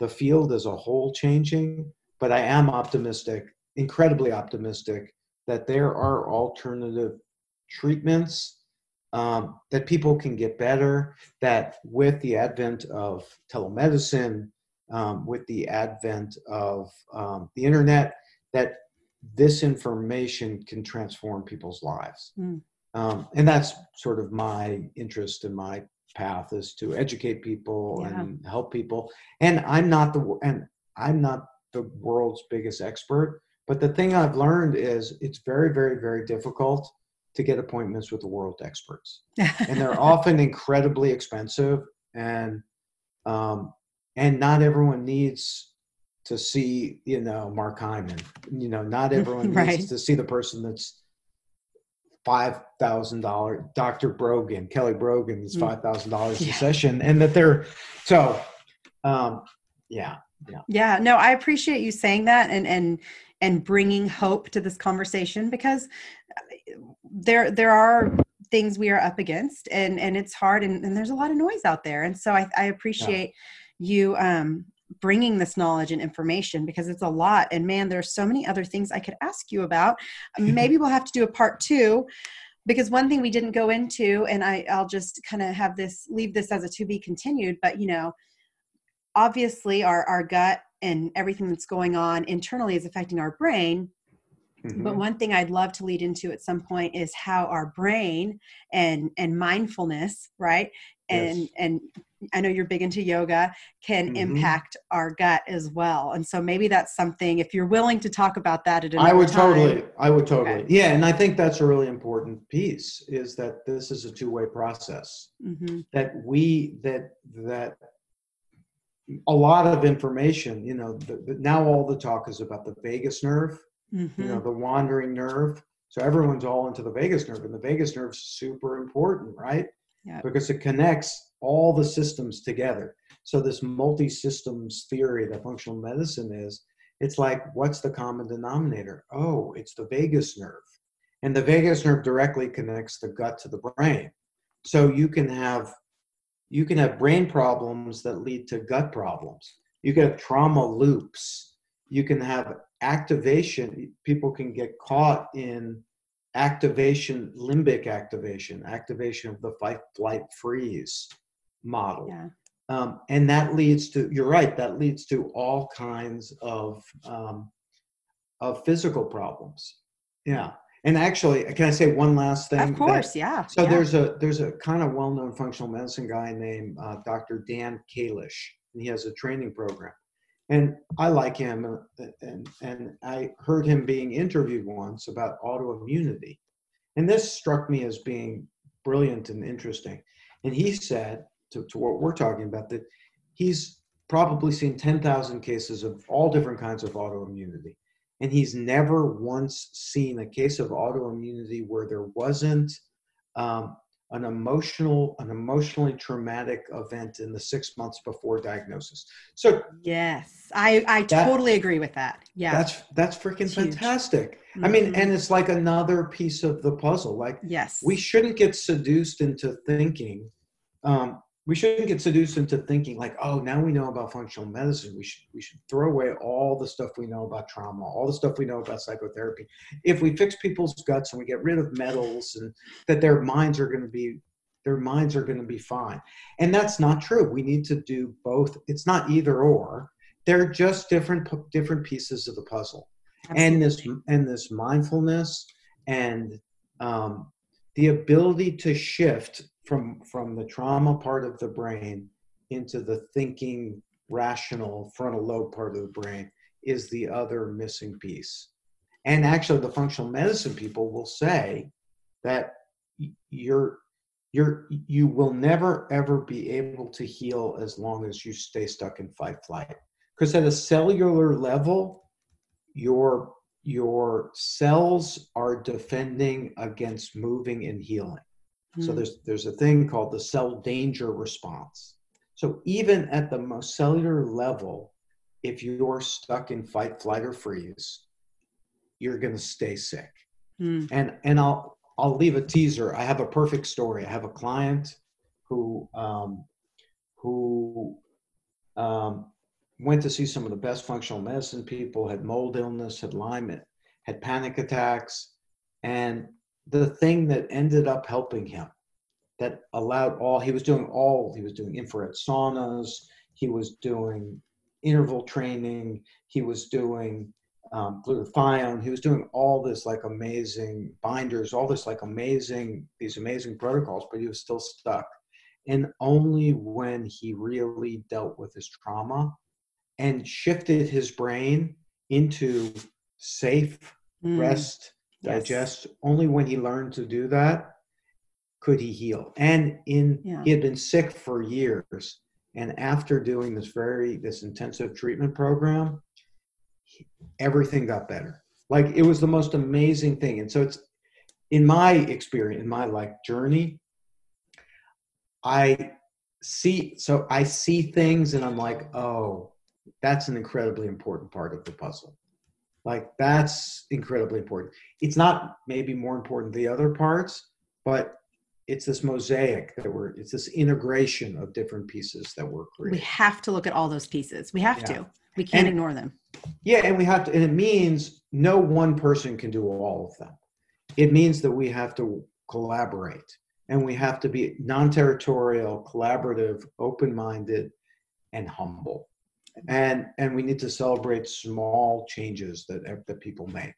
[SPEAKER 2] the field as a whole changing but I am optimistic, incredibly optimistic, that there are alternative treatments um, that people can get better. That with the advent of telemedicine, um, with the advent of um, the internet, that this information can transform people's lives. Mm. and that's sort of my interest and my path is to educate people yeah. and help people. And I'm not the and I'm not the world's biggest expert. But the thing I've learned is it's very, very, very difficult to get appointments with the world experts, and they're often incredibly expensive, and um, and not everyone needs to see you know Mark Hyman. You know, not everyone needs to see the person that's five thousand dollar Dr. Brogan, Kelly Brogan is mm. five thousand dollars a session, and that they're so um, yeah
[SPEAKER 1] yeah yeah no i appreciate you saying that and and and bringing hope to this conversation because there there are things we are up against and and it's hard and, and there's a lot of noise out there. And so i, I appreciate yeah. you um bringing this knowledge and information because it's a lot. And man there's so many other things i could ask you about. Maybe we'll have to do a part two because one thing we didn't go into and I, i'll just kind of have this leave this as a to be continued but you know obviously our, our gut and everything that's going on internally is affecting our brain mm-hmm. but one thing i'd love to lead into at some point is how our brain and and mindfulness right and yes. and i know you're big into yoga can mm-hmm. impact our gut as well and so maybe that's something if you're willing to talk about that at
[SPEAKER 2] i would time. totally i would totally okay. yeah and i think that's a really important piece is that this is a two-way process mm-hmm. that we that that a lot of information. You know, the, the, now all the talk is about the vagus nerve, mm-hmm. you know, mm-hmm. the wandering nerve. So everyone's all into the vagus nerve, and the vagus nerve is super important, right? Yeah. Because it connects all the systems together. So this multi-systems theory that functional medicine is, it's like, what's the common denominator? Oh, it's the vagus nerve. And the vagus nerve directly connects the gut to the brain. So you can have you can have brain problems that lead to gut problems. You can have trauma loops. You can have activation. People can get caught in activation, limbic activation, activation of the fight, flight, freeze model. Yeah. Um, and that leads to, you're right, that leads to all kinds of, um, of physical problems. Yeah. And actually, can I say one last thing?
[SPEAKER 1] Of course, that, yeah.
[SPEAKER 2] So
[SPEAKER 1] yeah.
[SPEAKER 2] there's a there's a kind of well-known functional medicine guy named uh, Dr. Dan Kalish, and he has a training program. And I like him, uh, and and I heard him being interviewed once about autoimmunity, and this struck me as being brilliant and interesting. And he said to, to what we're talking about that he's probably seen 10,000 cases of all different kinds of autoimmunity and he's never once seen a case of autoimmunity where there wasn't um, an emotional an emotionally traumatic event in the six months before diagnosis. So
[SPEAKER 1] yes i i that, totally agree with that. Yeah.
[SPEAKER 2] That's that's freaking fantastic. Mm-hmm. i mean and mm-hmm. it's like another piece of the puzzle. Like
[SPEAKER 1] yes.
[SPEAKER 2] we shouldn't get seduced into thinking um, we shouldn't get seduced into thinking like, oh, now we know about functional medicine. We should we should throw away all the stuff we know about trauma, all the stuff we know about psychotherapy. If we fix people's guts and we get rid of metals and that their minds are going to be their minds are going to be fine. And that's not true. We need to do both. It's not either or. They're just different different pieces of the puzzle. Absolutely. And this and this mindfulness and um, the ability to shift from from the trauma part of the brain into the thinking rational frontal lobe part of the brain is the other missing piece and actually the functional medicine people will say that you're you're you will never ever be able to heal as long as you stay stuck in fight flight because at a cellular level your your cells are defending against moving and healing. So
[SPEAKER 1] Mm.
[SPEAKER 2] there's there's a thing called the cell danger response. So even at the most cellular level, if you're stuck in fight, flight, or freeze, you're going to stay sick.
[SPEAKER 1] Mm.
[SPEAKER 2] And and I'll I'll leave a teaser. I have a perfect story. I have a client who um, who um, went to see some of the best functional medicine people, had mold illness, had Lyme, had panic attacks, and the thing that ended up helping him, that allowed all he was doing all he was doing infrared saunas, he was doing interval training, he was doing um, glutathione. He was doing all this like amazing binders, all this like amazing, these amazing protocols, but he was still stuck. And only when he really dealt with his trauma and shifted his brain into safe
[SPEAKER 1] Mm.
[SPEAKER 2] rest,
[SPEAKER 1] Yes.
[SPEAKER 2] digest, only when he learned to do that could he heal. And in
[SPEAKER 1] Yeah.
[SPEAKER 2] he had been sick for years. And after doing this very this intensive treatment program, he- everything got better. Like it was the most amazing thing. And so it's in my experience, in my like journey, I see so I see things and I'm like, oh, that's an incredibly important part of the puzzle. Like that's incredibly important. It's not maybe more important than the other parts, but it's this mosaic that we're it's this integration of different pieces that we're creating.
[SPEAKER 1] We have to look at all those pieces. We have
[SPEAKER 2] Yeah.
[SPEAKER 1] to. We can't
[SPEAKER 2] And-
[SPEAKER 1] ignore them.
[SPEAKER 2] Yeah, and we have to, and it means no one person can do all of them. It means that we have to collaborate and we have to be non territorial, collaborative, open minded, and humble. And, and we need to celebrate small changes that, uh, that people make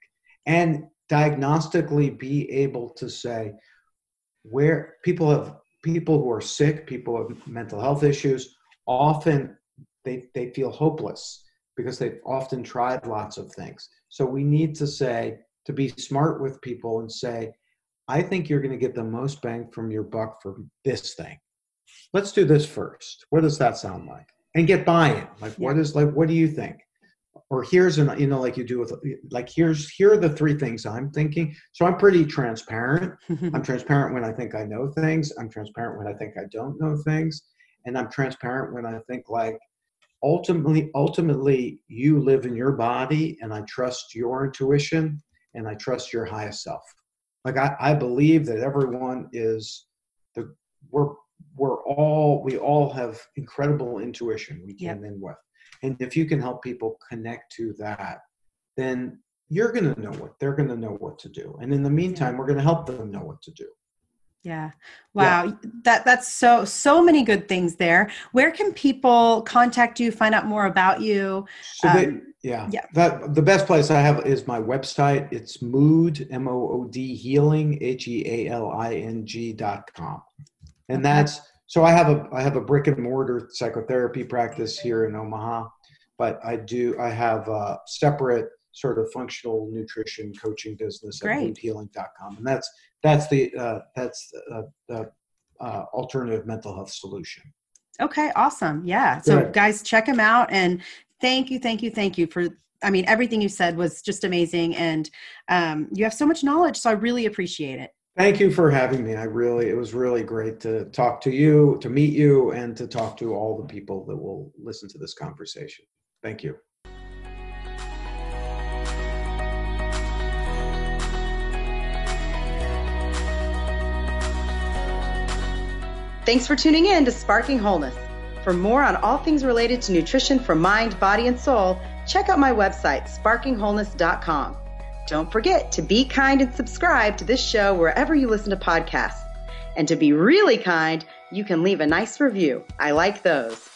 [SPEAKER 2] and diagnostically be able to say where people have people who are sick, people have mental health issues, often they, they feel hopeless because they've often tried lots of things. So we need to say, to be smart with people and say, I think you're going to get the most bang from your buck for this thing. Let's do this first. What does that sound like? And get buy-in. Like, what is like? What do you think? Or here's an, you know, like you do with, like here's here are the three things I'm thinking. So I'm pretty transparent. I'm transparent when I think I know things. I'm transparent when I think I don't know things, and I'm transparent when I think like ultimately ultimately you live in your body and i trust your intuition and i trust your highest self like i, I believe that everyone is the we're we're all we all have incredible intuition we
[SPEAKER 1] Yep.
[SPEAKER 2] came in with and if you can help people connect to that then you're going to know what they're going to know what to do and in the meantime we're going to help them know what to do
[SPEAKER 1] Yeah. Wow. That that's so so many good things there. Where can people contact you, find out more about you?
[SPEAKER 2] So they,
[SPEAKER 1] Um,
[SPEAKER 2] yeah,
[SPEAKER 1] yeah.
[SPEAKER 2] That the best place I have is my website. It's mood m o o d healing h e a l i n g dot com, and that's so I have a I have a brick and mortar psychotherapy practice here in Omaha, but I do I have a separate sort of functional nutrition coaching business at
[SPEAKER 1] Great.
[SPEAKER 2] moodhealing.com, and that's that's the uh, that's uh, the uh, alternative mental health solution.
[SPEAKER 1] Okay, awesome. Yeah. So
[SPEAKER 2] Good.
[SPEAKER 1] guys, check him out and thank you, thank you, thank you for I mean, everything you said was just amazing and um, you have so much knowledge, so I really appreciate it.
[SPEAKER 2] Thank you for having me. I really, it was really great to talk to you, to meet you, and to talk to all the people that will listen to this conversation. Thank you.
[SPEAKER 1] Thanks for tuning in to Sparking Wholeness. For more on all things related to nutrition for mind, body, and soul, check out my website, sparkingwholeness.com. Don't forget to be kind and subscribe to this show wherever you listen to podcasts. And to be really kind, you can leave a nice review. I like those.